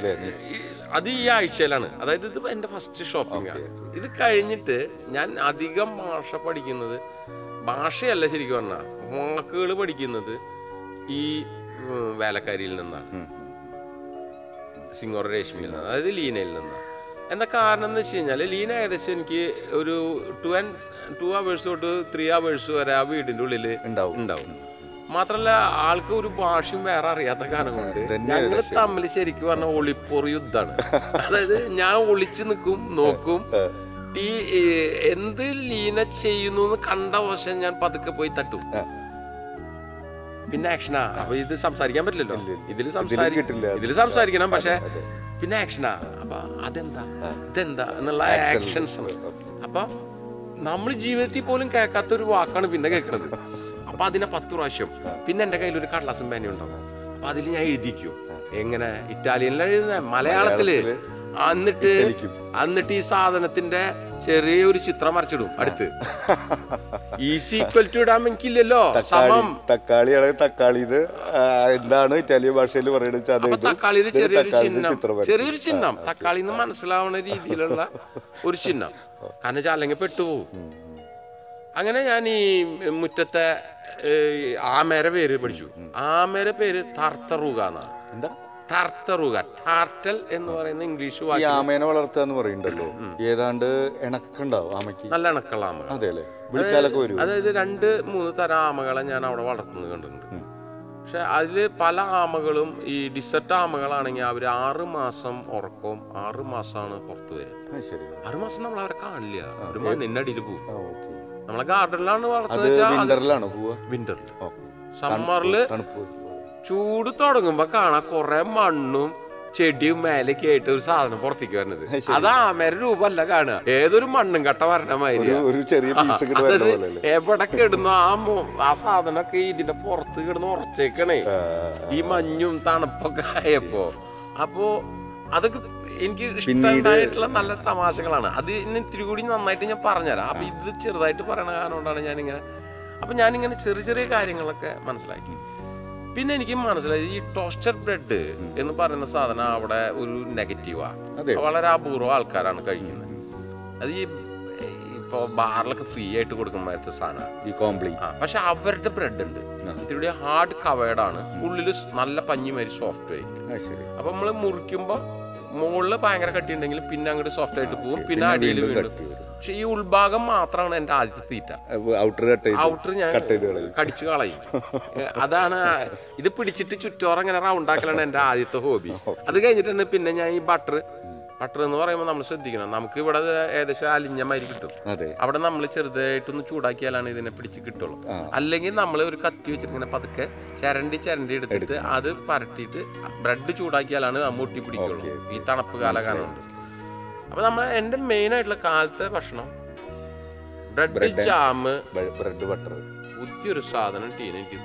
അത് ഈ ആഴ്ചയിലാണ്. അതായത് ഇത് എന്റെ ഫസ്റ്റ് ഷോപ്പിംഗ് ആണ്. ഇത് കഴിഞ്ഞിട്ട് ഞാൻ അധികം ഭാഷ പഠിക്കുന്നത് ഭാഷയല്ല ശരിക്കും പറഞ്ഞാൽ വാക്കുകൾ പഠിക്കുന്നത് ഈ വേലക്കാരിയിൽ നിന്നാണ്. സിംഗോർ രേഷ്മയിൽ നിന്ന് അതായത് ലീനയിൽ നിന്ന്. എന്താ കാരണം എന്ന് വെച്ച് കഴിഞ്ഞാൽ ലീന ഏകദേശം എനിക്ക് ഒരു ടു ആൻഡ് ടു അവേഴ്സ് തൊട്ട് ത്രീ അവേഴ്സ് വരെ ആ വീടിന്റെ ഉള്ളിൽ ഉണ്ടാവും. ഉണ്ടാവും. മാത്രല്ല ആൾക്ക് ഒരു ഭാഷയും വേറെ അറിയാത്ത കാരണം കൊണ്ട് ഞങ്ങൾ തമ്മിൽ ശരിക്കും പറഞ്ഞ ഒളിപ്പൊറി യുദ്ധമാണ്. അതായത് ഞാൻ ഒളിച്ചു നിൽക്കും നോക്കും. എന്ത് ലീന ചെയ്യുന്നു എന്ന് കണ്ട വശം ഞാൻ പതുക്കെ പോയി തട്ടും. പിന്നെ ആക്ഷനാ അപ്പൊ ഇത് സംസാരിക്കാൻ പറ്റില്ലല്ലോ. ഇതിൽ സംസാരിക്കില്ല ഇതിൽ. സംസാരിക്കണം പക്ഷെ പിന്നെ ആക്ഷനാ അപ്പൊ അതെന്താ? ഇതെന്താ? എന്നുള്ള ആക്ഷൻസ് ആണ്. അപ്പൊ നമ്മൾ ജീവിതത്തിൽ പോലും കേൾക്കാത്ത ഒരു വാക്കാണ് പിന്നെ കേൾക്കുന്നത് അപ്പൊ അതിനെ പത്ത് പ്രാവശ്യം. പിന്നെ എന്റെ കയ്യിൽ ഒരു കടലാസും പേനയുണ്ടാവും അപ്പൊ അതിൽ ഞാൻ എഴുതിക്കും. എങ്ങനെ? ഇറ്റാലിയനിലാണ് എഴുതുന്നത് മലയാളത്തിൽ. എന്നിട്ട്. എന്നിട്ട് ഈ സാധനത്തിന്റെ ചെറിയൊരു ചിത്രം വരച്ചിടും അടുത്ത്. ഈസി ഈക്വൽ ടു ഇടാൻ എനിക്കില്ലല്ലോ. തക്കാളി സമം. തക്കാളി തക്കാളി ഇത് എന്താണ് ഇറ്റാലിയൻ ഭാഷയിൽ പറയുന്നത് തക്കാളിയുടെ ചെറിയൊരു ചിഹ്നം. ചെറിയൊരു ചിഹ്നം. തക്കാളി എന്ന് മനസ്സിലാവുന്ന രീതിയിലുള്ള ഒരു ചിഹ്നം. കാരണം വെച്ചാൽ അല്ലെങ്കിൽ പെട്ടുപോകും. അങ്ങനെ ഞാൻ ഈ മുറ്റത്തെ ആമേര ആമേരെ പേര് പഠിച്ചു. ആമേരെ പേര് തർത്തറുക എന്നാണ്. എന്താ? തർത്തറുക ടാർട്ടൽ എന്ന് പറയുന്ന ഇംഗ്ലീഷ് ഈ വാക്ക് ആമേനെ വളർത്തുക എന്ന് പറയുന്നുണ്ടല്ലോ ഏതാണ്ട് ഇണക്കുണ്ടാവും ആമയ്ക്ക്. നല്ല ഇണക്കുള്ള ആമ അതെ അല്ലേ വിളിച്ചാലൊക്കെ വരും. അതായത് രണ്ട് മൂന്ന് തരം ആമകളെ ഞാൻ അവിടെ വളർത്തുന്നത് കണ്ടിട്ടുണ്ട്. പക്ഷെ അതിൽ പല ആമകളും ഈ ഡിസർട്ട് ആമകളാണെങ്കിൽ അവർ ആറ് മാസം ഉറക്കവും ആറ് മാസമാണ് പുറത്ത് വരിക. ആറ് മാസം നമ്മൾ അവരെ കാണില്ല. ഒരു പോകും നമ്മളെ ഗാർഡനിലാണ് വളർത്തുന്നത് വിന്ററിൽ സമ്മറിൽ ചൂട് തുടങ്ങുമ്പോ കാണാൻ കുറെ മണ്ണും ചെടിയും മേലേക്ക് ആയിട്ട് ഒരു സാധനം പുറത്തേക്ക് വരുന്നത് അത് ആമേര രൂപമല്ല കാണുക. ഏതൊരു മണ്ണും കട്ട വരണ മാതിരി എവിടെ കിടന്നു ആ ആ സാധനമൊക്കെ ഇതിന്റെ പുറത്ത് കിടന്ന് ഉറച്ചേക്കണേ. ഈ മഞ്ഞും തണുപ്പൊക്കെ ആയപ്പോ. അപ്പോ അതൊക്കെ എനിക്ക് ഇഷ്ടമായിട്ടുള്ള നല്ല തമാശകളാണ്. അത് ഇന്ന് ഇത്തിരി കൂടി നന്നായിട്ട് ഞാൻ പറഞ്ഞുതരാം. അപ്പൊ ഇത് ചെറുതായിട്ട് പറയണ കാരണം കൊണ്ടാണ് ഞാനിങ്ങനെ അപ്പൊ ഞാനിങ്ങനെ ചെറിയ ചെറിയ കാര്യങ്ങളൊക്കെ മനസ്സിലാക്കി. പിന്നെ എനിക്ക് മനസ്സിലായി ഈ ടോസ്റ്റർ ബ്രെഡ് എന്ന് പറയുന്ന സാധനം അവിടെ ഒരു നെഗറ്റീവാ വളരെ അപൂർവം ആൾക്കാരാണ് കഴിക്കുന്നത്. അത് ഈ ഇപ്പോൾ ബാറിലൊക്കെ ഫ്രീ ആയിട്ട് കൊടുക്കുന്ന സാധനമാണ്. ഈ കോംപ്ലി ആ പക്ഷെ അവരുടെ ബ്രെഡ് ഉണ്ട്. ഇത്തിരി ഹാർഡ് കവേർഡ് ആണ്. ഉള്ളിൽ നല്ല പഞ്ഞി മാതിരി സോഫ്റ്റ് ആയിരിക്കും അപ്പൊ നമ്മൾ മുറിക്കുമ്പോൾ മുകളിൽ ഭയങ്കര കട്ടി ഉണ്ടെങ്കിൽ പിന്നെ അങ്ങോട്ട് സോഫ്റ്റ് ആയിട്ട് പോകും പിന്നെ അടിയിൽ വീണ്ടും. പക്ഷെ ഈ ഉൾഭാഗം മാത്രമാണ് എന്റെ ആദ്യത്തെ തീറ്റ ഔട്ടർ കട്ട് ഔട്ടർ ഞാൻ കടിച്ചു കളയും. അതാണ് ഇത് പിടിച്ചിട്ട് ചുറ്റോറം ഇങ്ങനെ റൗണ്ട് ആക്കലാണ് എന്റെ ആദ്യത്തെ ഹോബി അത് കഴിഞ്ഞിട്ടാണ് പിന്നെ ഞാൻ ഈ ബട്ടർ ബട്ടർ എന്ന് പറയുമ്പോൾ നമ്മൾ ശ്രദ്ധിക്കണം. നമുക്ക് ഇവിടെ ഏകദേശം അലിഞ്ഞ മാതിരി കിട്ടും അവിടെ നമ്മൾ ചെറുതായിട്ടൊന്ന് ചൂടാക്കിയാലാണ് ഇതിനെ പിടിച്ച് കിട്ടുള്ളൂ. അല്ലെങ്കിൽ നമ്മൾ ഒരു കത്തി വെച്ചിട്ട് ഇങ്ങനെ പതുക്കെ ചരണ്ടി ചരണ്ടി എടുത്തിട്ട് അത് പരട്ടിയിട്ട് ബ്രെഡ് ചൂടാക്കിയാലാണ് മുട്ടി പിടിക്കുള്ളൂ. ഈ തണുപ്പ് കാലകാലമുണ്ട് അപ്പൊ നമ്മൾ എന്റെ മെയിൻ ആയിട്ടുള്ള കാലത്തെ ഭക്ഷണം ബ്രെഡ് ജാമ് ബ്രെഡ് ബട്ടർ പുതിയൊരു സാധനം ടീന എനിക്ക്?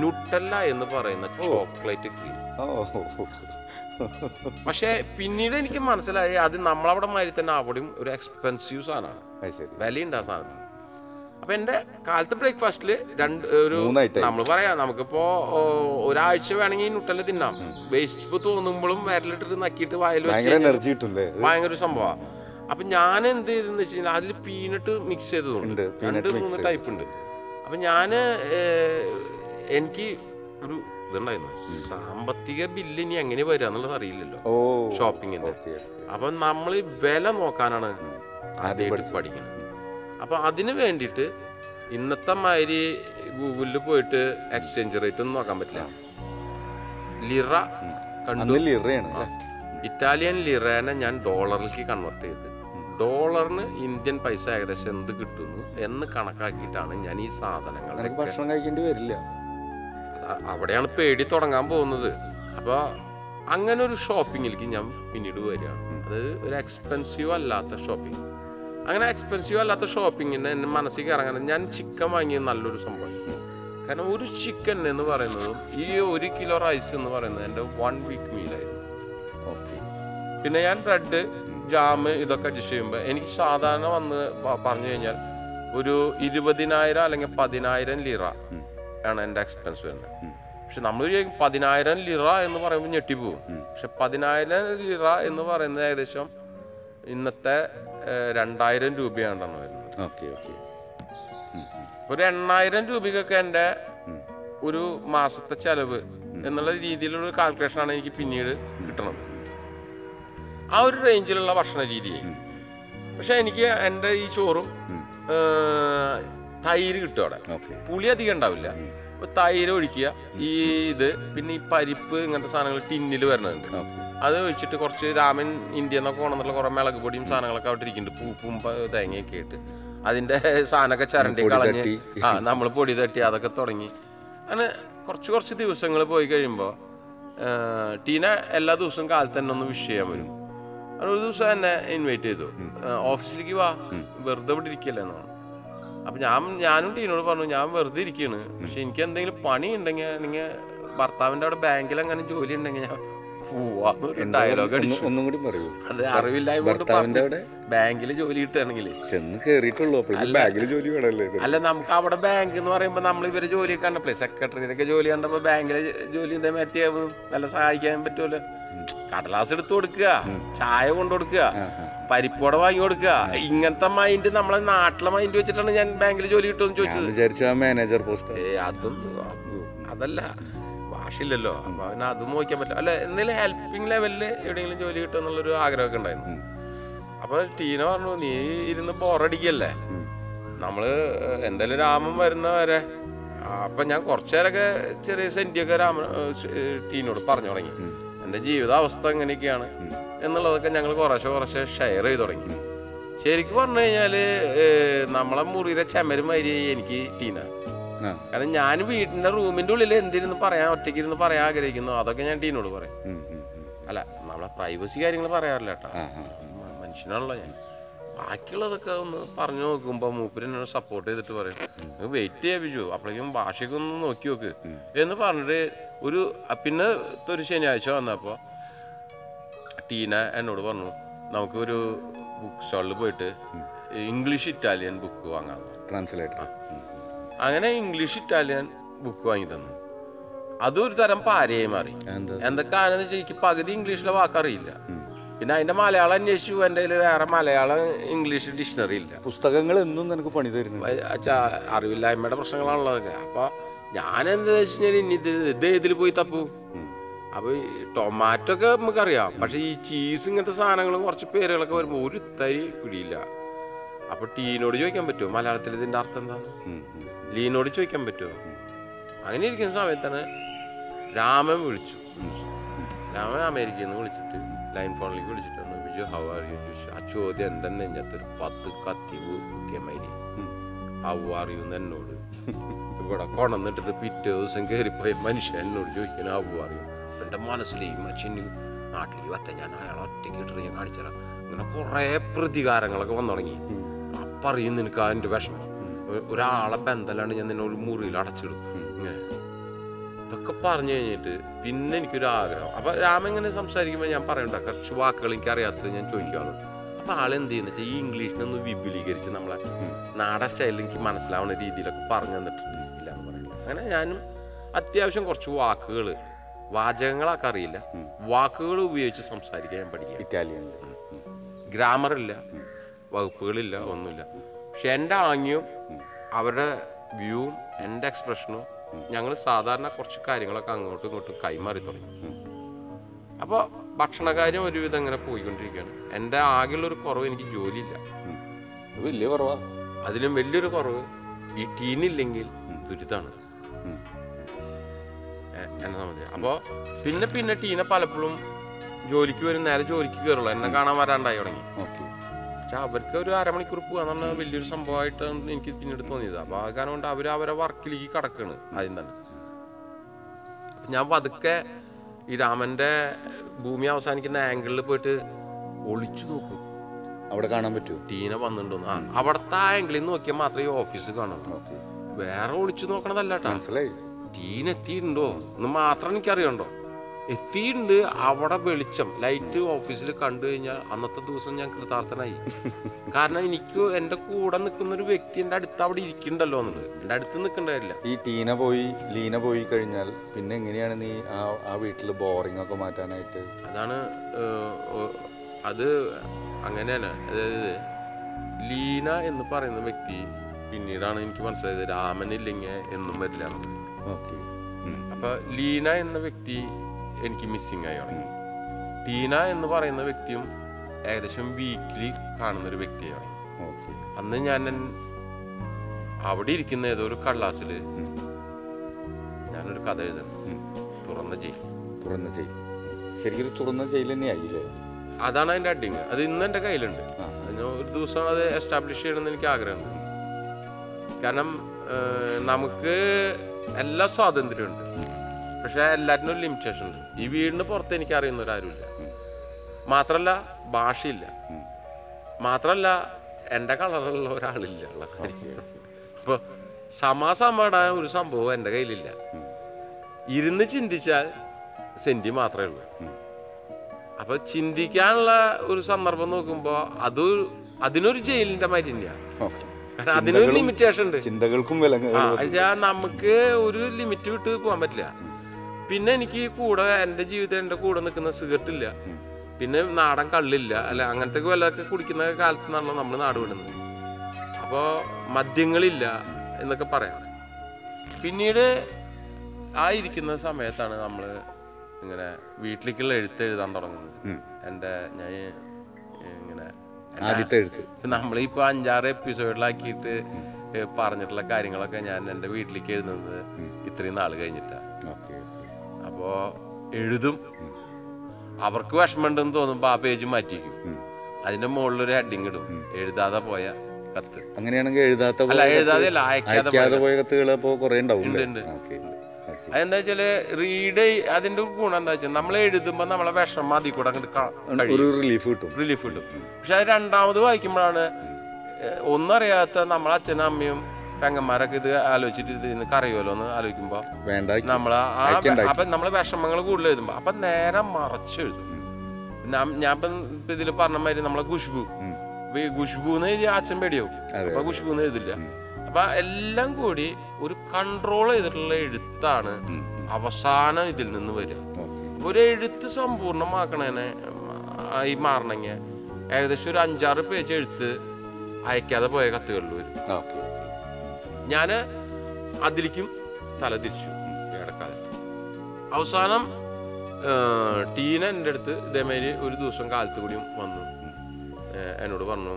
നുട്ടല്ല എന്ന് പറയുന്ന ചോക്ലേറ്റ് ക്രീം പക്ഷെ പിന്നീട് എനിക്ക് മനസ്സിലായി അത് നമ്മളവിടെ മാതിരി തന്നെ അവിടെയും ഒരു എക്സ്പെൻസീവ് സാധനമാണ്. വിലയുണ്ട് ആ സാധനത്തിന്. അപ്പൊ എന്റെ കാലത്തെ ബ്രേക്ക്ഫാസ്റ്റിൽ രണ്ട് ഒരു. നമ്മൾ പറയാം നമുക്കിപ്പോ ഒരാഴ്ച വേണമെങ്കിൽ നുട്ടൽ തിന്നാം. വേസ്റ്റ് തോന്നുമ്പോഴും വരലിട്ടിട്ട് നക്കിയിട്ട് വായിൽ വെച്ച് ഭയങ്കര ഒരു സംഭവമാണ് അപ്പൊ ഞാൻ എന്ത് ചെയ്തെന്ന് വെച്ച് കഴിഞ്ഞാൽ അതിൽ പീനട്ട് മിക്സ് ചെയ്തതുണ്ട്. രണ്ട് മൂന്ന് ടൈപ്പ് ഉണ്ട്. അപ്പൊ ഞാൻ എനിക്ക് ഒരു ഇതുണ്ടായിരുന്നു. സാമ്പത്തിക ബില്ല് ഇനി എങ്ങനെ വരിക എന്നുള്ളത് അറിയില്ലല്ലോ. ഷോപ്പിങ്ങിന്റെ അപ്പൊ നമ്മൾ വില നോക്കാനാണ് ആദ്യമായിട്ട് പഠിക്കുന്നത് അപ്പൊ അതിന് വേണ്ടിയിട്ട് ഇന്നത്തെ മാതിരി ഗൂഗിളിൽ പോയിട്ട് എക്സ്ചേഞ്ച് റേറ്റ് ഒന്നും നോക്കാൻ പറ്റില്ല. ലിറ കണ്ടു? ലിറയാണ്. ഇറ്റാലിയൻ ലിറേനെ ഞാൻ ഡോളറിലേക്ക് കൺവേർട്ട് ചെയ്ത്. ഡോളറിന് ഇന്ത്യൻ പൈസ ഏകദേശം എന്ത് കിട്ടുന്നു എന്ന് കണക്കാക്കിയിട്ടാണ് ഞാൻ ഈ സാധനങ്ങൾ ഭക്ഷണം കഴിക്കേണ്ടി വരില്ല. അവിടെയാണ് പേടി തുടങ്ങാൻ പോകുന്നത്. അപ്പോൾ അങ്ങനെ ഒരു ഷോപ്പിങ്ങിലേക്ക് ഞാൻ പിന്നീട് വരികയാണ്. അത് ഒരു എക്സ്പെൻസീവ് അല്ലാത്ത ഷോപ്പിംഗ് അങ്ങനെ എക്സ്പെൻസീവ് അല്ലാത്ത ഷോപ്പിങ്ങിന് എന്റെ മനസ്സിൽ ഇറങ്ങാൻ ഞാൻ ചിക്കൻ വാങ്ങിയ നല്ലൊരു സംഭവം. കാരണം ഒരു ചിക്കൻ എന്ന് പറയുന്നത് ഈ ഒരു കിലോ റൈസ് എന്ന് പറയുന്നത് എന്റെ വൺ വീക്ക് മീലായിരുന്നു ഓക്കെ പിന്നെ ഞാൻ ബ്രെഡ് ജാം ഇതൊക്കെ അഡ്ജസ്റ്റ് ചെയ്യുമ്പോൾ എനിക്ക് സാധാരണ വന്ന് പറഞ്ഞു കഴിഞ്ഞാൽ ഒരു ഇരുപതിനായിരം അല്ലെങ്കിൽ പതിനായിരം ലിറ ആണ് എന്റെ എക്സ്പെൻസ് വരുന്നത്. പക്ഷെ നമ്മൾ പതിനായിരം ലിറ എന്ന് പറയുമ്പോൾ ഞെട്ടിപ്പോവും പക്ഷെ പതിനായിരം ലിറ എന്ന് പറയുന്നത് ഏകദേശം ഇന്നത്തെ രണ്ടായിരം രൂപയാണ്ടാണ് വരുന്നത്. Okay okay. ഒരു എണ്ണായിരം രൂപയ്ക്കൊക്കെ എന്റെ ഒരു മാസത്തെ ചെലവ് എന്നുള്ള രീതിയിലുള്ള കാൽക്കുലേഷൻ കാൽക്കുലേഷനാണ് എനിക്ക് പിന്നീട് കിട്ടണത്. ആ ഒരു റേഞ്ചിലുള്ള ഭക്ഷണ രീതിയായി. പക്ഷെ എനിക്ക് എന്റെ ഈ ചോറും തൈര് കിട്ടും അവിടെ. പുളി അധികം ഉണ്ടാവില്ല. തൈര് ഒഴിക്കുക ഈ ഇത് പിന്നെ ഈ പരിപ്പ് ഇങ്ങനത്തെ സാധനങ്ങൾ ടിന്നിൽ വരണുണ്ട് അത് ഒഴിച്ചിട്ട് കുറച്ച് രാമൻ ഇന്ത്യ എന്നൊക്കെ കൊണ്ടുവന്നുള്ള കുറെ മിളക് പൊടിയും സാധനങ്ങളൊക്കെ അവിടെ ഇരിക്കുന്നുണ്ട്. പൂപ്പും തേങ്ങയൊക്കെ ആയിട്ട് അതിന്റെ സാധനമൊക്കെ ചരണ്ടി കളഞ്ഞ് ആ നമ്മൾ പൊടി തട്ടി അതൊക്കെ തുടങ്ങി. അങ്ങനെ കുറച്ച് കുറച്ച് ദിവസങ്ങൾ പോയി കഴിയുമ്പോൾ ടീന എല്ലാ ദിവസവും കാലത്ത് തന്നെ ഒന്ന് വിഷ് ചെയ്യാൻ വരും. അങ്ങനെ ഒരു ദിവസം എന്നെ ഇൻവൈറ്റ് ചെയ്തു. ഓഫീസിലേക്ക് വാ. വെറുതെ ഇവിടെ ഇരിക്കല്ലേ എന്നാണ് അപ്പം ഞാൻ ഞാനും ടീനോട് പറഞ്ഞു ഞാൻ വെറുതെ ഇരിക്കുകയാണ് പക്ഷെ എനിക്ക് എന്തെങ്കിലും പണി ഉണ്ടെങ്കിൽ അല്ലെങ്കിൽ ഭർത്താവിന്റെ അവിടെ ബാങ്കിൽ അങ്ങനെ ജോലി ഉണ്ടെങ്കിൽ ഞാൻ ഡയലോഗ് ഒന്ന് അടിച്ചു. ഒന്നും കൂടി പറയൂ. അത് അറിവില്ലായ്മ ബാങ്കിൽ ജോലി കിട്ടുകയാണെങ്കിൽ ചെന്ന് കേറിയിട്ടുള്ളൂ അപ്പോഴേക്കും ബാഗിൽ ജോലി വേണമല്ലേ? അല്ല നമുക്ക് അവിടെ ബാങ്ക് എന്ന് പറയുമ്പോൾ നമ്മൾ ഇവരെ ജോലി കണ്ടപ്പോഴേ സെക്രട്ടറിയുടെ ജോലി കണ്ടപ്പോൾ ബാങ്കിലെ ജോലി എന്താ മാറ്റി നല്ല സഹായിക്കാൻ പറ്റുമല്ലോ. കടലാസ് എടുത്തു കൊടുക്കുക ചായ കൊണ്ടു കൊടുക്കുക പരിപ്പോട വാങ്ങി കൊടുക്കുക. ഇങ്ങനത്തെ മൈൻഡ് നമ്മളെ നാട്ടിലെ മൈൻഡ് വെച്ചിട്ടാണ് ഞാൻ ബാങ്കിൽ ജോലി കിട്ടുമെന്ന് ചോദിച്ചത്. വിചാരിച്ച മാനേജർ പോസ്റ്റ് ഏ അതൊന്നും അതല്ല. ഭാഷയില്ലല്ലോ അപ്പൊ അവന് അതും നോക്കാൻ പറ്റില്ല. അല്ല എന്തെങ്കിലും ഹെൽപ്പിംഗ് ലെവലിൽ എവിടെയെങ്കിലും ജോലി കിട്ടുക എന്നുള്ളൊരു ആഗ്രഹമൊക്കെ ഉണ്ടായിരുന്നു. അപ്പൊ ടീന പറഞ്ഞു നീ ഇരുന്ന് ബോറടിക്കല്ലേ നമ്മൾ എന്തായാലും രാമൻ വരുന്ന വരെ. അപ്പൊ ഞാൻ കുറച്ചേരൊക്കെ ചെറിയ സെന്റിയൊക്കെ രാമൻ ടീനോട് പറഞ്ഞു തുടങ്ങി. എന്റെ ജീവിതാവസ്ഥ എങ്ങനെയൊക്കെയാണ്? എന്നുള്ളതൊക്കെ ഞങ്ങൾ കുറേശ്ശെ കുറേശ്ശെ ഷെയർ ചെയ്ത് തുടങ്ങി. ശരിക്കും പറഞ്ഞു കഴിഞ്ഞാൽ ഏഹ്, നമ്മളെ മുറിയിലെ ചമരുമാതിരി എനിക്ക് ടീന. കാരണം ഞാൻ വീട്ടിന്റെ റൂമിന്റെ ഉള്ളിൽ എന്തിരുന്ന് പറയാൻ ഒറ്റയ്ക്ക് ഇരുന്ന് പറയാൻ ആഗ്രഹിക്കുന്നു. അതൊക്കെ ഞാൻ ടീനോട് പറയും. അല്ല നമ്മളെ പ്രൈവസി കാര്യങ്ങൾ പറയാറില്ല കേട്ടോ. മനുഷ്യനാണല്ലോ ഞാൻ. ബാക്കിയുള്ളതൊക്കെ ഒന്ന് പറഞ്ഞു നോക്കുമ്പോൾ മൂപ്പര് എന്നോട് സപ്പോർട്ട് ചെയ്തിട്ട് പറയും. "നിങ്ങൾ വെയിറ്റ് ചെയ്യിച്ചു അപ്പോഴേക്കും ഭാഷയൊക്കെ ഒന്ന് നോക്കി നോക്ക്. എന്ന് പറഞ്ഞിട്ട് ഒരു പിന്നെ ഒരു ശനിയാഴ്ച വന്നപ്പോൾ ടീന എന്നോട് പറഞ്ഞു നമുക്കൊരു ബുക്ക് സ്റ്റാളിൽ പോയിട്ട് ഇംഗ്ലീഷ് ഇറ്റാലിയൻ ബുക്ക് വാങ്ങാം ട്രാൻസ്ലേറ്റർ അങ്ങനെ ഇംഗ്ലീഷ് ഇറ്റാലിയൻ ബുക്ക് വാങ്ങി തന്നു. അതൊരു തരം പാരയായി മാറി. എന്താ? എന്തൊക്കെയാണെന്ന് എനിക്ക് പകുതി ഇംഗ്ലീഷിലെ വാക്കറിയില്ല. പിന്നെ അതിന്റെ മലയാളം അന്വേഷിച്ചു എന്റെ കയ്യിൽ വേറെ മലയാളം ഇംഗ്ലീഷ് ഡിക്ഷണറി ഇല്ല. പുസ്തകങ്ങൾ എന്നും നിനക്ക് പണി തരുന്നു. അറിവില്ലായ്മയുടെ പ്രശ്നങ്ങളാണല്ലോ അതൊക്കെ അപ്പൊ ഞാൻ എന്താ വെച്ച് കഴിഞ്ഞാൽ ഇനി ഇത് ഇത് ഇതിൽ പോയി തപ്പു? അപ്പൊ ഈ ടൊമാറ്റോ ഒക്കെ നമുക്കറിയാം. പക്ഷെ ഈ ചീസ് ഇങ്ങനത്തെ സാധനങ്ങളും കുറച്ച് പേരുകളൊക്കെ വരുമ്പോൾ ഒരു തരി പിടിയില്ല. അപ്പൊ ടീനോട് ചോദിക്കാൻ പറ്റുമോ? മലയാളത്തിൽ ഇതിന്റെ അർത്ഥം എന്താണ്. ലീനോട് ചോദിക്കാൻ പറ്റുമോ? അങ്ങനെ ഇരിക്കുന്ന സമയത്താണ് രാമൻ വിളിച്ചു. രാമൻ അമേരിക്കയിൽ നിന്ന് വിളിച്ചിട്ട് ലൈൻ ഫോണിലേക്ക് വിളിച്ചിട്ട് വന്നു. ബിജു ഹൗ ആർ യു ചോദിച്ചു ആ ചോദ്യം എന്റെ നെഞ്ഞത്തൊരു പത്ത് കത്തി കുത്തിയമാതിരി ഹൗ ആർ യു എന്ന് എന്നോട്. ഇവിടെ കൊണന്നിട്ടിട്ട് പിറ്റേ ദിവസം കയറിപ്പോയ മനുഷ്യൻ എന്നോട് ചോദിക്കണം ഹൗ ആർ യു എന്റെ മനസ്സിൽ ഈ മനുഷ്യൻ നാട്ടിലേക്ക് വറ്റ ഞാൻ അയാൾ ഒറ്റയ്ക്ക് ഇട്ടിട്ട് ഞാൻ കാണിച്ചുതരാം. ഇങ്ങനെ കുറേ പ്രതികാരങ്ങളൊക്കെ വന്നു തുടങ്ങി. അപ്പം നിനക്ക് അതിന്റെ വിഷമം. ഒരാളെ ബന്ധലാണ് ഞാൻ നിന്നെ ഒരു മുറിയിൽ അടച്ചിടും. ഇങ്ങനെ. ഇതൊക്കെ പറഞ്ഞു കഴിഞ്ഞിട്ട് പിന്നെ എനിക്കൊരു ആഗ്രഹം. അപ്പൊ രാമൻ ഇങ്ങനെ സംസാരിക്കുമ്പോൾ ഞാൻ പറയണ്ട കുറച്ച് വാക്കുകൾ എനിക്ക് അറിയാത്തത് ഞാൻ ചോദിക്കാറുള്ളൂ അപ്പൊ ആളെന്ത് ചെയ്യുന്ന വെച്ചാൽ ഈ ഇംഗ്ലീഷിനൊന്ന് വിപുലീകരിച്ച് നമ്മളെ നാടൻ സ്റ്റൈലിൽ എനിക്ക് മനസ്സിലാവുന്ന രീതിയിലൊക്കെ പറഞ്ഞു തന്നിട്ടുണ്ട് ഇല്ല എന്ന് പറയില്ല. അങ്ങനെ ഞാനും അത്യാവശ്യം കുറച്ച് വാക്കുകൾ വാചകങ്ങളൊക്കെ അറിയില്ല. വാക്കുകൾ ഉപയോഗിച്ച് സംസാരിക്കാൻ ഞാൻ ഇറ്റാലിയൻ ഗ്രാമർ ഗ്രാമറില്ല. വകുപ്പുകളില്ല ഒന്നുമില്ല. പക്ഷെ എന്റെ ആംഗ്യവും അവരുടെ വ്യൂവും എന്റെ എക്സ്പ്രഷനും ഞങ്ങൾ സാധാരണ കുറച്ച് കാര്യങ്ങളൊക്കെ അങ്ങോട്ടും ഇങ്ങോട്ടും കൈമാറി തുടങ്ങി. അപ്പോൾ ഭക്ഷണകാര്യം ഒരുവിധം ഇങ്ങനെ പോയിക്കൊണ്ടിരിക്കുകയാണ്. എന്റെ ആകെയുള്ളൊരു കുറവ് എനിക്ക് ജോലിയില്ല. വലിയ കുറവാ. അതിലും വലിയൊരു കുറവ് ഈ ടീനില്ലെങ്കിൽ ദുരിതമാണ് ഉം. എന്നെ സംബന്ധിച്ച്. അപ്പോൾ പിന്നെ പിന്നെ ടീനെ പലപ്പോഴും ജോലിക്ക് വരും നേരെ ജോലിക്ക് കയറുള്ളൂ. എന്നെ കാണാൻ വരാണ്ടായി തുടങ്ങി. പക്ഷെ അവർക്ക് ഒരു അരമണിക്കൂർ പോകാന്ന് പറഞ്ഞാൽ വലിയൊരു സംഭവമായിട്ടാണ് എനിക്ക് പിന്നീട് തോന്നിയത്. അപ്പോൾ ആ കാരണം കൊണ്ട് അവർ അവരെ വർക്കിലേക്ക് കടക്കാണ് ആദ്യം തന്നെ. അപ്പൊ ഞാൻ പതുക്കെ ഈ രാമന്റെ ഭൂമി അവസാനിക്കുന്ന ആംഗിളിൽ പോയിട്ട് ഒളിച്ചു നോക്കും. അവിടെ കാണാൻ പറ്റുമോ ടീന വന്നിട്ടുണ്ടോ ആ അവിടുത്തെ ആ ആംഗിളിൽ നോക്കിയാൽ മാത്രമേ ഈ ഓഫീസ് കാണുള്ളൂ വേറെ ഒളിച്ചു നോക്കണതല്ല മനസ്സിലായി. ടീൻ എത്തിയിട്ടുണ്ടോ എന്ന് മാത്രം എനിക്കറിയണ്ടോ എത്തിയിട്ടുണ്ട്. അവിടെ വെളിച്ചം. ലൈറ്റ് ഓഫീസിൽ കണ്ടു കഴിഞ്ഞാൽ അന്നത്തെ ദിവസം ഞാൻ കൃതാർത്ഥനായി. കാരണം എനിക്ക് എന്റെ കൂടെ നിൽക്കുന്ന ഒരു വ്യക്തി എന്റെ അടുത്ത് അവിടെ ഇരിക്കണ്ടല്ലോ എന്നുള്ളത്. എന്റെ അടുത്ത് നിൽക്കണ്ടായില്ല ഈ ടീന പോയി ലീന പോയി കഴിഞ്ഞാൽ പിന്നെ എങ്ങനെയാണ് നീ ആ ആ വീട്ടിൽ ബോറിംഗ് ഒക്കെ മാറ്റാനായിട്ട്? അതാണ് അത് അങ്ങനെയാണ്. അതായത് ലീന എന്ന് പറയുന്ന വ്യക്തി പിന്നീടാണ് എനിക്ക് മനസ്സിലായത് രാമനില്ലെങ്കിൽ എന്നും വരില്ല. ഓക്കെ. അപ്പൊ ലീന എന്ന വ്യക്തി എനിക്ക് മിസ്സിങ് ആയി തുടങ്ങി ടീന എന്ന് പറയുന്ന വ്യക്തിയും ഏകദേശം വീക്കിലി കാണുന്ന ഒരു വ്യക്തിയാണ് അന്ന് ഞാൻ അവിടെ ഇരിക്കുന്ന ഏതോ ഒരു കള്ളാസിൽ ഞാനൊരു കഥ എഴുതണം തുറന്ന ജയിൽ. തുറന്ന ജയിൽ. ശരിക്കും തുറന്ന ജയിൽ തന്നെയായില്ലേ? അതാണ് അതിന്റെ അഡിങ് അത് ഇന്ന് എന്റെ കയ്യിലുണ്ട്. ഒരു ദിവസം അത് എസ്റ്റാബ്ലിഷ് ചെയ്യണമെന്ന് എനിക്ക് ആഗ്രഹമുണ്ട്. കാരണം നമുക്ക് എല്ലാ സ്വാതന്ത്ര്യമുണ്ട്. പക്ഷെ എല്ലാറ്റിനും ഒരു ലിമിറ്റേഷൻ ഉണ്ട്. ഈ വീടിന് പുറത്ത് എനിക്ക് അറിയുന്നവരാരുമില്ല മാത്രല്ല ഭാഷയില്ല. മാത്രല്ല എന്റെ കളറിലുള്ള ഒരാളില്ല. അപ്പോൾ സമാസമാടാൻ ഒരു സംഭവം എന്റെ കയ്യിലില്ല. ഇരുന്ന് ചിന്തിച്ചാൽ സെന്റി മാത്രമേ ഉള്ളൂ. അപ്പൊ ചിന്തിക്കാനുള്ള ഒരു സന്ദർഭം നോക്കുമ്പോ അത് അതിനൊരു ജയിലിന്റെ മാതിരി കാരണം അതിനൊരു ലിമിറ്റേഷൻ ഉണ്ട്. ചിന്തകൾക്കും നമുക്ക് ഒരു ലിമിറ്റ് വിട്ട് പോകാൻ പറ്റില്ല. പിന്നെ എനിക്ക് കൂടെ എന്റെ ജീവിതത്തിൽ എന്റെ കൂടെ നിൽക്കുന്ന സിഗരറ്റ് ഇല്ല പിന്നെ നാടൻ കള്ളില്ല. അല്ല അങ്ങനത്തെ വല്ലതൊക്കെ കുടിക്കുന്ന കാലത്ത് നിന്നാണല്ലോ നമ്മൾ നാട് വിടുന്നത്. അപ്പോൾ മദ്യങ്ങളില്ല എന്നൊക്കെ പറയാം പിന്നീട് ആ ഇരിക്കുന്ന സമയത്താണ് നമ്മൾ ഇങ്ങനെ വീട്ടിലേക്കുള്ള എഴുത്ത് എഴുതാൻ തുടങ്ങുന്നത്. എന്റെ ഞാൻ ഇങ്ങനെ ആദ്യത്തെ എഴുത്ത്. നമ്മളിപ്പോൾ നമ്മളിപ്പോ അഞ്ചാറ് എപ്പിസോഡിലാക്കിയിട്ട് പറഞ്ഞിട്ടുള്ള കാര്യങ്ങളൊക്കെ ഞാൻ എന്റെ വീട്ടിലേക്ക് എഴുതുന്നത് ഇത്രയും നാൾ കഴിഞ്ഞിട്ടാ. ഓക്കെ അപ്പോൾ എഴുതും. അവർക്ക് വിഷമമുണ്ടെന്ന് തോന്നുമ്പോൾ ആ പേജ് മാറ്റിക്കും. അതിന്റെ മുകളിൽ ഒരു ഹെഡിങ് ഇടും എഴുതാതെ പോയ കത്ത്. അങ്ങനെയാണെങ്കിൽ എഴുതാത്ത അല്ല എഴുതാതെ അല്ല അയക്കാതെ പോയ കത്തുകൾ അപ്പോൾ കുറേ ഉണ്ടാവും അതെന്താ വെച്ചാൽ റീഡ് അതിന്റെ ഗുണം എന്താ വെച്ചാൽ നമ്മൾ എഴുതുമ്പോ നമ്മളെ വിഷമം അതിൽ കൂടെ റിലീഫ് കിട്ടും. റിലീഫ് കിട്ടും. പക്ഷെ അത് രണ്ടാമത് വായിക്കുമ്പോഴാണ് ഒന്നറിയാത്ത നമ്മളെ അച്ഛനും അമ്മയും പെങ്ങന്മാരൊക്കെ ഇത് ആലോചിച്ചിട്ട് ഇത് ഇന്ന് കറിയുമല്ലോ എന്ന് ആലോചിക്കുമ്പോൾ വേണ്ട. നമ്മൾ ആ അപ്പൊ നമ്മൾ വിഷമങ്ങൾ കൂടുതൽ എഴുതുമ്പോ അപ്പൊ നേരെ മറച്ചെഴുതും ഞാൻ ഇപ്പൊ ഇതിൽ പറഞ്ഞ മാതിരി നമ്മളെ ഖുഷ്ബു അപ്പൊ ഈ ഖുഷ്ബു എന്ന് എഴുതിയ അച്ഛൻ പേടിയാവും. അപ്പൊ ഖുഷ്ബു എന്ന് എഴുതില്ല. അപ്പൊ എല്ലാം കൂടി ഒരു കൺട്രോൾ ചെയ്തിട്ടുള്ള എഴുത്താണ് അവസാനം ഇതിൽ നിന്ന് വരിക. ഒരു എഴുത്ത് സമ്പൂർണമാക്കണേനെ ഈ മാറണമെങ്കിൽ ഏകദേശം ഒരു അഞ്ചാറ് പേജ് എഴുത്ത് അയക്കാതെ പോയ കത്തുകളിൽ വരും. ഓക്കെ. ഞാൻ അതിലേക്കും തല തിരിച്ചു ഇടക്കാലത്ത് അവസാനം ടീന എന്റെ അടുത്ത് ഇതേമാതിരി ഒരു ദിവസം കാലത്ത് കൂടിയും വന്നു. എന്നോട് പറഞ്ഞു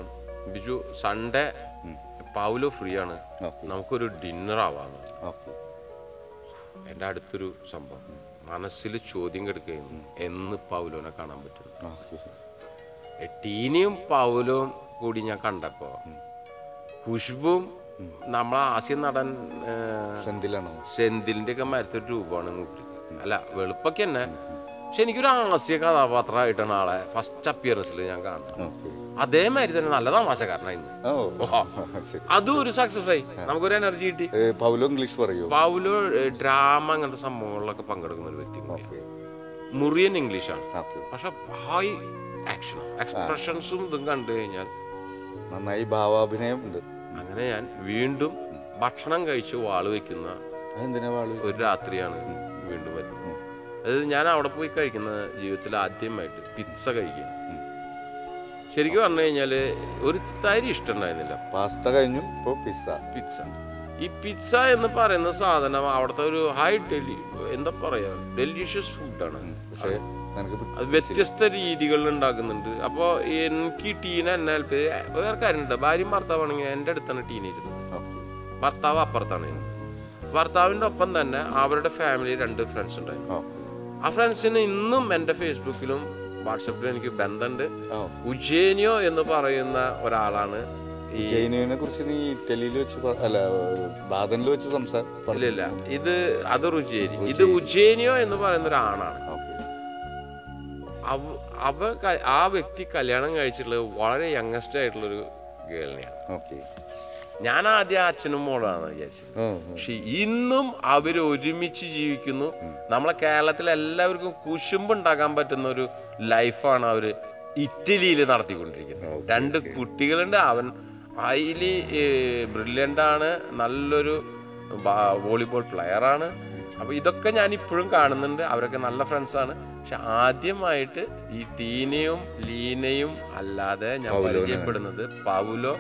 ബിജു സൺഡേ പൗലോ ഫ്രീ ആണ്. നമുക്കൊരു ഡിന്നർ ആവാം എന്റെ അടുത്തൊരു സംഭവം. മനസ്സിൽ ചോദ്യം കിടക്കുകയായിരുന്നു. എന്ന് പൗലോനെ കാണാൻ പറ്റും ടീനയും പൗലവും കൂടി ഞാൻ കണ്ടപ്പോൾ ഖുഷ്ബും നമ്മളെ ആസ്യ നടൻ സെന്തിലാണോ? സെന്തിലിന്റെ ഒക്കെ മരത്തൊരു രൂപമാണ് മൂപ്പര് അല്ല വെളുപ്പൊക്കെ തന്നെ. പക്ഷെ എനിക്കൊരു ആസ്യ കഥാപാത്രമായിട്ടാണ് ആളെ ഫസ്റ്റ് അപ്പിയറൻസിൽ ഞാൻ കാണുന്നത്. അതേമാതിരി തന്നെ നല്ല തമാശക്കാരനായിരുന്നു അതും ഒരു സക്സസ് ആയി. നമുക്കൊരു എനർജി കിട്ടി. പൗലോ ഇംഗ്ലീഷ് പറയൂ? പൗലോ ഡ്രാമ അങ്ങനത്തെ സംഭവങ്ങളിലൊക്കെ പങ്കെടുക്കുന്ന ഒരു വ്യക്തി മുറിയൻ ഇംഗ്ലീഷാണ് പക്ഷെ ഹൈ ആക്ഷൻ എക്സ്പ്രഷൻസും ഇതും കണ്ടു കഴിഞ്ഞാൽ നന്നായി ഭാവാഭിനയം ഉണ്ട്. അങ്ങനെ ഞാൻ വീണ്ടും ഭക്ഷണം കഴിച്ച് വാൾ വെക്കുന്ന ഒരു രാത്രിയാണ് വീണ്ടും വരുന്നത്. അതായത് ഞാൻ അവിടെ പോയി കഴിക്കുന്ന ജീവിതത്തിൽ ആദ്യമായിട്ട് പിസ്സ കഴിക്കുക. ശരിക്കും പറഞ്ഞു കഴിഞ്ഞാൽ ഒരു തരി ഇഷ്ടമുണ്ടായിരുന്നില്ല. പാസ്ത കഴിഞ്ഞു ഇപ്പോൾ പിസ്സ. പിസ്സ. ഈ പിസ്സ എന്ന് പറയുന്ന സാധനം അവിടുത്തെ ഒരു ഹൈ ഡെലി എന്താ പറയാ ഡെലിഷ്യസ് ഫുഡാണ് പക്ഷേ വ്യത്യസ്ത രീതികളിൽ ഉണ്ടാക്കുന്നുണ്ട്. അപ്പോൾ എനിക്ക് ടീന എന്നെ ഹെൽപ്പ് ചെയ്ത് വേറെ കാര്യമുണ്ട്. ഭാര്യയും ഭർത്താവാണെങ്കിൽ എന്റെ അടുത്താണ് ടീന ഇരുന്നത്. ഭർത്താവ് അപ്പുറത്താണ് ഇരുന്നത്. ഭർത്താവിന്റെ ഒപ്പം തന്നെ അവരുടെ ഫാമിലി രണ്ട് ഫ്രണ്ട്സ് ഉണ്ടായിരുന്നു. ആ ഫ്രണ്ട്സിന് ഇന്നും എന്റെ ഫേസ്ബുക്കിലും വാട്സപ്പിലും എനിക്ക് ബന്ധമുണ്ട്. ഉജ്ജയിനിയോ ഉജേനിയോ എന്ന് പറയുന്ന ഒരാളാണ് ജൈനുവിനെ കുറിച്ച് നീ ഇറ്റലിയിൽ വെച്ച് അല്ല ബാദനിൽ വെച്ച് സംസാരം ഇല്ല ഇത് അത് റുജേനി. ഇത് ഉജേനിയോ എന്ന് പറയുന്ന ഒരാണാണ്. അവ അവ ആ വ്യക്തി കല്യാണം കഴിച്ചിട്ടുള്ളത് വളരെ യങ്ങസ്റ്റ് ആയിട്ടുള്ളൊരു ഗേളിനെയാണ് ഓക്കെ. ഞാൻ ആദ്യം അച്ഛനും മോളാണ് വിചാരിച്ചത്. പക്ഷെ ഇന്നും അവർ ഒരുമിച്ച് ജീവിക്കുന്നു. നമ്മളെ കേരളത്തിൽ എല്ലാവർക്കും കുശുമ്പുണ്ടാക്കാൻ പറ്റുന്ന ഒരു ലൈഫാണ് അവർ ഇറ്റലിയിൽ നടത്തിക്കൊണ്ടിരിക്കുന്നത്. രണ്ട് കുട്ടികളുണ്ട്. അവൻ ഹൈലി ബ്രില്യന്റ് ആണ്. നല്ലൊരു വോളിബോൾ പ്ലെയറാണ് അപ്പോൾ ഇതൊക്കെ ഞാൻ ഇപ്പോഴും കാണുന്നുണ്ട്. അവരൊക്കെ നല്ല ഫ്രണ്ട്സാണ് പക്ഷെ ആദ്യമായിട്ട് ഈ ടീനയും ലീനയും അല്ലാതെ ഞാൻ. പരിചയപ്പെടുന്നത് പൗലോ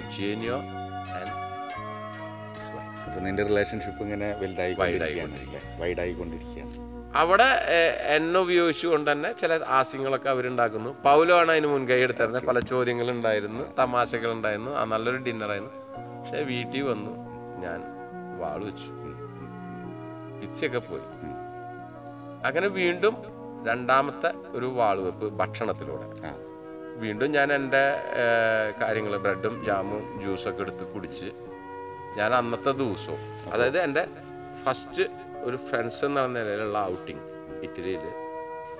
ഉച്ചേനിയോ ആൻഡ് അപ്പൊ നിന്റെ റിലേഷൻഷിപ്പ് ഇങ്ങനെ വലുതായി വൈഡായിക്കൊണ്ടിരിക്കുകയാണ്. അവിടെ എന്നെ ഉപയോഗിച്ചുകൊണ്ട് തന്നെ ചില ആസ്യങ്ങളൊക്കെ അവരുണ്ടാക്കുന്നു. പൗലോ ആണ് അതിന് മുൻകൈ എടുത്തിരുന്നത്. പല ചോദ്യങ്ങൾ ഉണ്ടായിരുന്നു തമാശകൾ ഉണ്ടായിരുന്നു ആ നല്ലൊരു ഡിന്നറായിരുന്നു പക്ഷെ വീട്ടിൽ വന്നു ഞാൻ വാൾ വെച്ചു. പിച്ചൊക്കെ പോയി. അങ്ങനെ വീണ്ടും രണ്ടാമത്തെ ഒരു വാൾ വെപ്പ് ഭക്ഷണത്തിലൂടെ വീണ്ടും ഞാൻ എന്റെ കാര്യങ്ങൾ ബ്രെഡും ജാമും ജ്യൂസൊക്കെ എടുത്ത് കുടിച്ച് ഞാൻ അന്നത്തെ ദിവസവും അതായത് എന്റെ ഫസ്റ്റ് ഒരു ഫ്രണ്ട്സ് എന്ന നിലയിലുള്ള ഔട്ടിങ് ഇറ്റലിയിൽ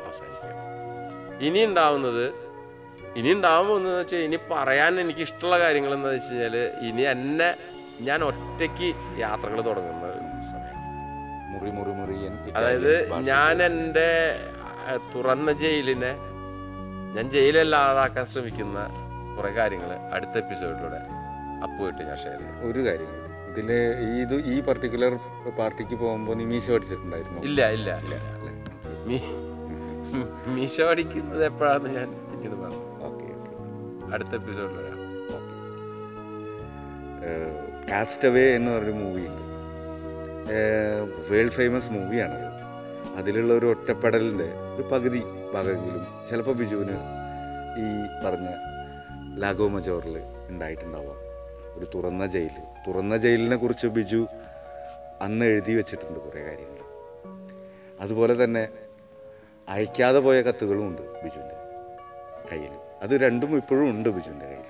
അവസാനിക്കും. ഇനി ഉണ്ടാവുന്നത് ഇനി ഉണ്ടാവുമെന്ന് വെച്ചാൽ ഇനി പറയാൻ എനിക്ക് ഇഷ്ടമുള്ള കാര്യങ്ങൾ എന്ന് വെച്ച് കഴിഞ്ഞാൽ ഇനി എന്നെ ഞാൻ ഒറ്റയ്ക്ക് യാത്രകൾ തുടങ്ങുന്ന സമയം. അതായത് ഞാൻ എന്റെ തുറന്ന ജയിലിനെ ഞാൻ ജയിലല്ലാതാക്കാൻ ശ്രമിക്കുന്ന കുറെ കാര്യങ്ങൾ അടുത്ത എപ്പിസോഡിലൂടെ അപ്പുമായിട്ട് ഞാൻ ഷെയർ ചെയ്യാം. ഒരു കാര്യം ഇതിൽ ഇതിൽ ഈ ഇത് ഈ പർട്ടിക്കുലർ പാർട്ടിക്ക് പോകുമ്പോൾ നീ മീശ പഠിച്ചിട്ടുണ്ടായിരുന്നു? ഇല്ല ഇല്ല. ഇല്ല മീശ പഠിക്കുന്നത് എപ്പോഴാണെന്ന് ഞാൻ പിന്നീട് പറഞ്ഞു. Okay okay. അടുത്ത എപ്പിസോഡിൽ വരാം കാസ്റ്റവേ എന്ന് പറഞ്ഞൊരു മൂവി ഉണ്ട്. വേൾഡ് ഫേമസ് മൂവിയാണ് അതിലുള്ള ഒരു ഒറ്റപ്പെടലിന്റെ ഒരു പകുതി ഭാഗമെങ്കിലും ചിലപ്പോൾ ബിജുവിന് ഈ പറഞ്ഞ ലാഗോ മജോറിൽ ഉണ്ടായിട്ടുണ്ടാവാം. ഒരു തുറന്ന ജയിൽ. തുറന്ന ജയിലിനെ കുറിച്ച് ബിജു അന്ന് എഴുതി വെച്ചിട്ടുണ്ട് കുറേ കാര്യങ്ങൾ. അതുപോലെ തന്നെ അയക്കാതെ പോയ കത്തുകളും ഉണ്ട് ബിജുവിന്റെ കയ്യിൽ. അത് രണ്ടും ഇപ്പോഴും ഉണ്ട് ബിജുവിന്റെ കയ്യിൽ.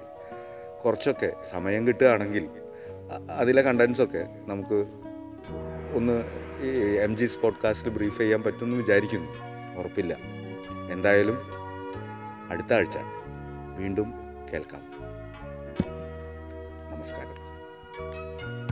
കുറച്ചൊക്കെ സമയം കിട്ടുകയാണെങ്കിൽ അതിലെ കണ്ടൻസൊക്കെ നമുക്ക് ഒന്ന് എം ജി പോഡ്കാസ്റ്റിൽ ബ്രീഫ് ചെയ്യാൻ പറ്റുമെന്ന് വിചാരിക്കുന്നു. ഉറപ്പില്ല. എന്തായാലും അടുത്ത ആഴ്ച വീണ്ടും കേൾക്കാം.